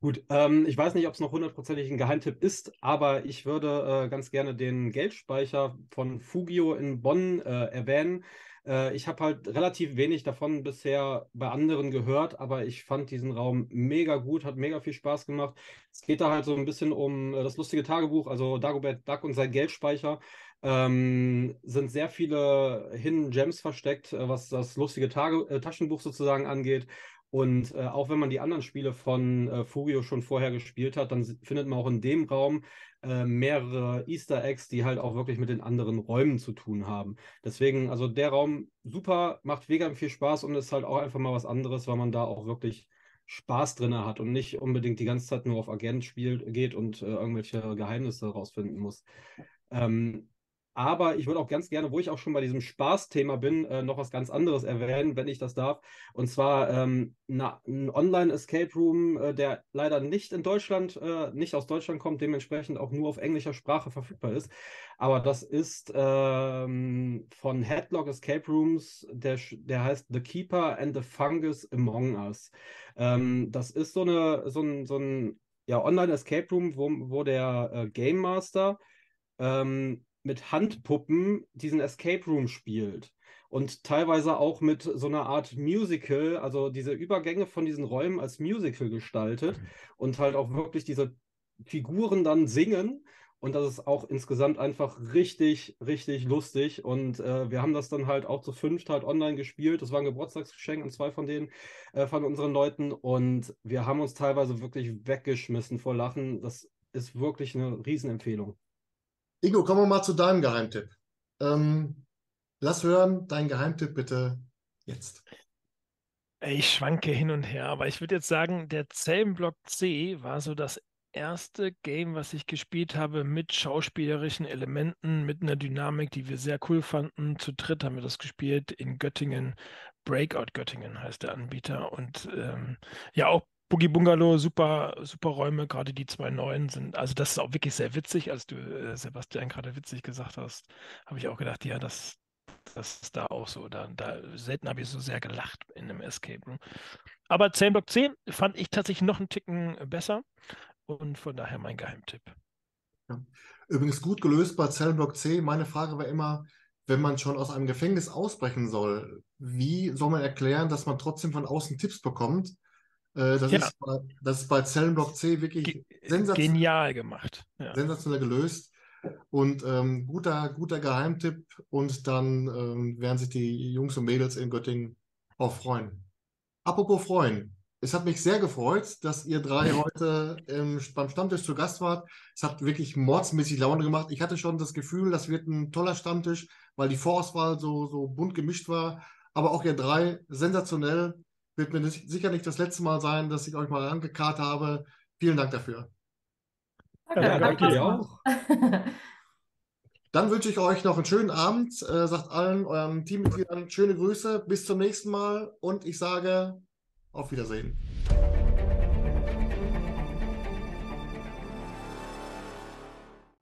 Gut, ähm, ich weiß nicht, ob es noch hundertprozentig ein Geheimtipp ist, aber ich würde äh, ganz gerne den Geldspeicher von Fugio in Bonn äh, erwähnen. Äh, ich habe halt relativ wenig davon bisher bei anderen gehört, aber ich fand diesen Raum mega gut, hat mega viel Spaß gemacht. Es geht da halt so ein bisschen um äh, das lustige Tagebuch, also Dagobert Duck und sein Geldspeicher. Ähm, sind sehr viele Hidden Gems versteckt, äh, was das lustige Tage, äh, Taschenbuch sozusagen angeht. Und äh, auch wenn man die anderen Spiele von äh, Fugio schon vorher gespielt hat, dann findet man auch in dem Raum äh, mehrere Easter Eggs, die halt auch wirklich mit den anderen Räumen zu tun haben. Deswegen, also der Raum super, macht mega viel Spaß und ist halt auch einfach mal was anderes, weil man da auch wirklich Spaß drin hat und nicht unbedingt die ganze Zeit nur auf Agent spielt, geht und äh, irgendwelche Geheimnisse herausfinden muss. Ähm, aber ich würde auch ganz gerne, wo ich auch schon bei diesem Spaßthema bin, äh, noch was ganz anderes erwähnen, wenn ich das darf. Und zwar ähm, na, ein Online-Escape Room, äh, der leider nicht in Deutschland, äh, nicht aus Deutschland kommt, dementsprechend auch nur auf englischer Sprache verfügbar ist. Aber das ist ähm, von Headlock Escape Rooms, der, der heißt The Keeper and the Fungus Among Us. Ähm, das ist so, eine, so ein, so ein ja, Online-Escape Room, wo, wo der äh, Game Master ähm, mit Handpuppen diesen Escape Room spielt. Und teilweise auch mit so einer Art Musical, also diese Übergänge von diesen Räumen als Musical gestaltet und halt auch wirklich diese Figuren dann singen. Und das ist auch insgesamt einfach richtig, richtig lustig. Und äh, wir haben das dann halt auch zu fünft halt online gespielt. Das war ein Geburtstagsgeschenk an zwei von denen, äh, von unseren Leuten. Und wir haben uns teilweise wirklich weggeschmissen vor Lachen. Das ist wirklich eine Riesenempfehlung. Ingo, kommen wir mal zu deinem Geheimtipp. Ähm, lass hören, dein Geheimtipp bitte jetzt. Ich schwanke hin und her, aber ich würde jetzt sagen, der Zellenblock C war so das erste Game, was ich gespielt habe mit schauspielerischen Elementen, mit einer Dynamik, die wir sehr cool fanden. Zu dritt haben wir das gespielt in Göttingen. Breakout Göttingen heißt der Anbieter. Und ähm, ja, auch Boogie Bungalow, super, super Räume, gerade die zwei neuen sind. Also, das ist auch wirklich sehr witzig, als du, äh, Sebastian, gerade witzig gesagt hast, habe ich auch gedacht, ja, das, das ist da auch so. Da, da selten habe ich so sehr gelacht in einem Escape Room. Aber 10 Block 10 fand ich tatsächlich noch einen Ticken besser und von daher mein Geheimtipp. Ja. Übrigens gut gelöst bei Zellenblock C. Meine Frage war immer, wenn man schon aus einem Gefängnis ausbrechen soll, wie soll man erklären, dass man trotzdem von außen Tipps bekommt? Äh, das, ja. ist bei, das ist bei Zellenblock C wirklich Ge sensationell, genial gemacht. Ja. Sensationell gelöst. Und ähm, guter, guter Geheimtipp. Und dann ähm, werden sich die Jungs und Mädels in Göttingen auch freuen. Apropos freuen. Es hat mich sehr gefreut, dass ihr drei heute ähm, beim Stammtisch zu Gast wart. Es hat wirklich mordsmäßig Laune gemacht. Ich hatte schon das Gefühl, das wird ein toller Stammtisch, weil die Vorauswahl so, so bunt gemischt war. Aber auch ihr drei sensationell wird mir nicht, sicher nicht das letzte Mal sein, dass ich euch mal angekarrt habe. Vielen Dank dafür. Danke, ja, danke dir auch. Dann wünsche ich euch noch einen schönen Abend. Äh, sagt allen euren Teammitgliedern schöne Grüße. Bis zum nächsten Mal und ich sage auf Wiedersehen.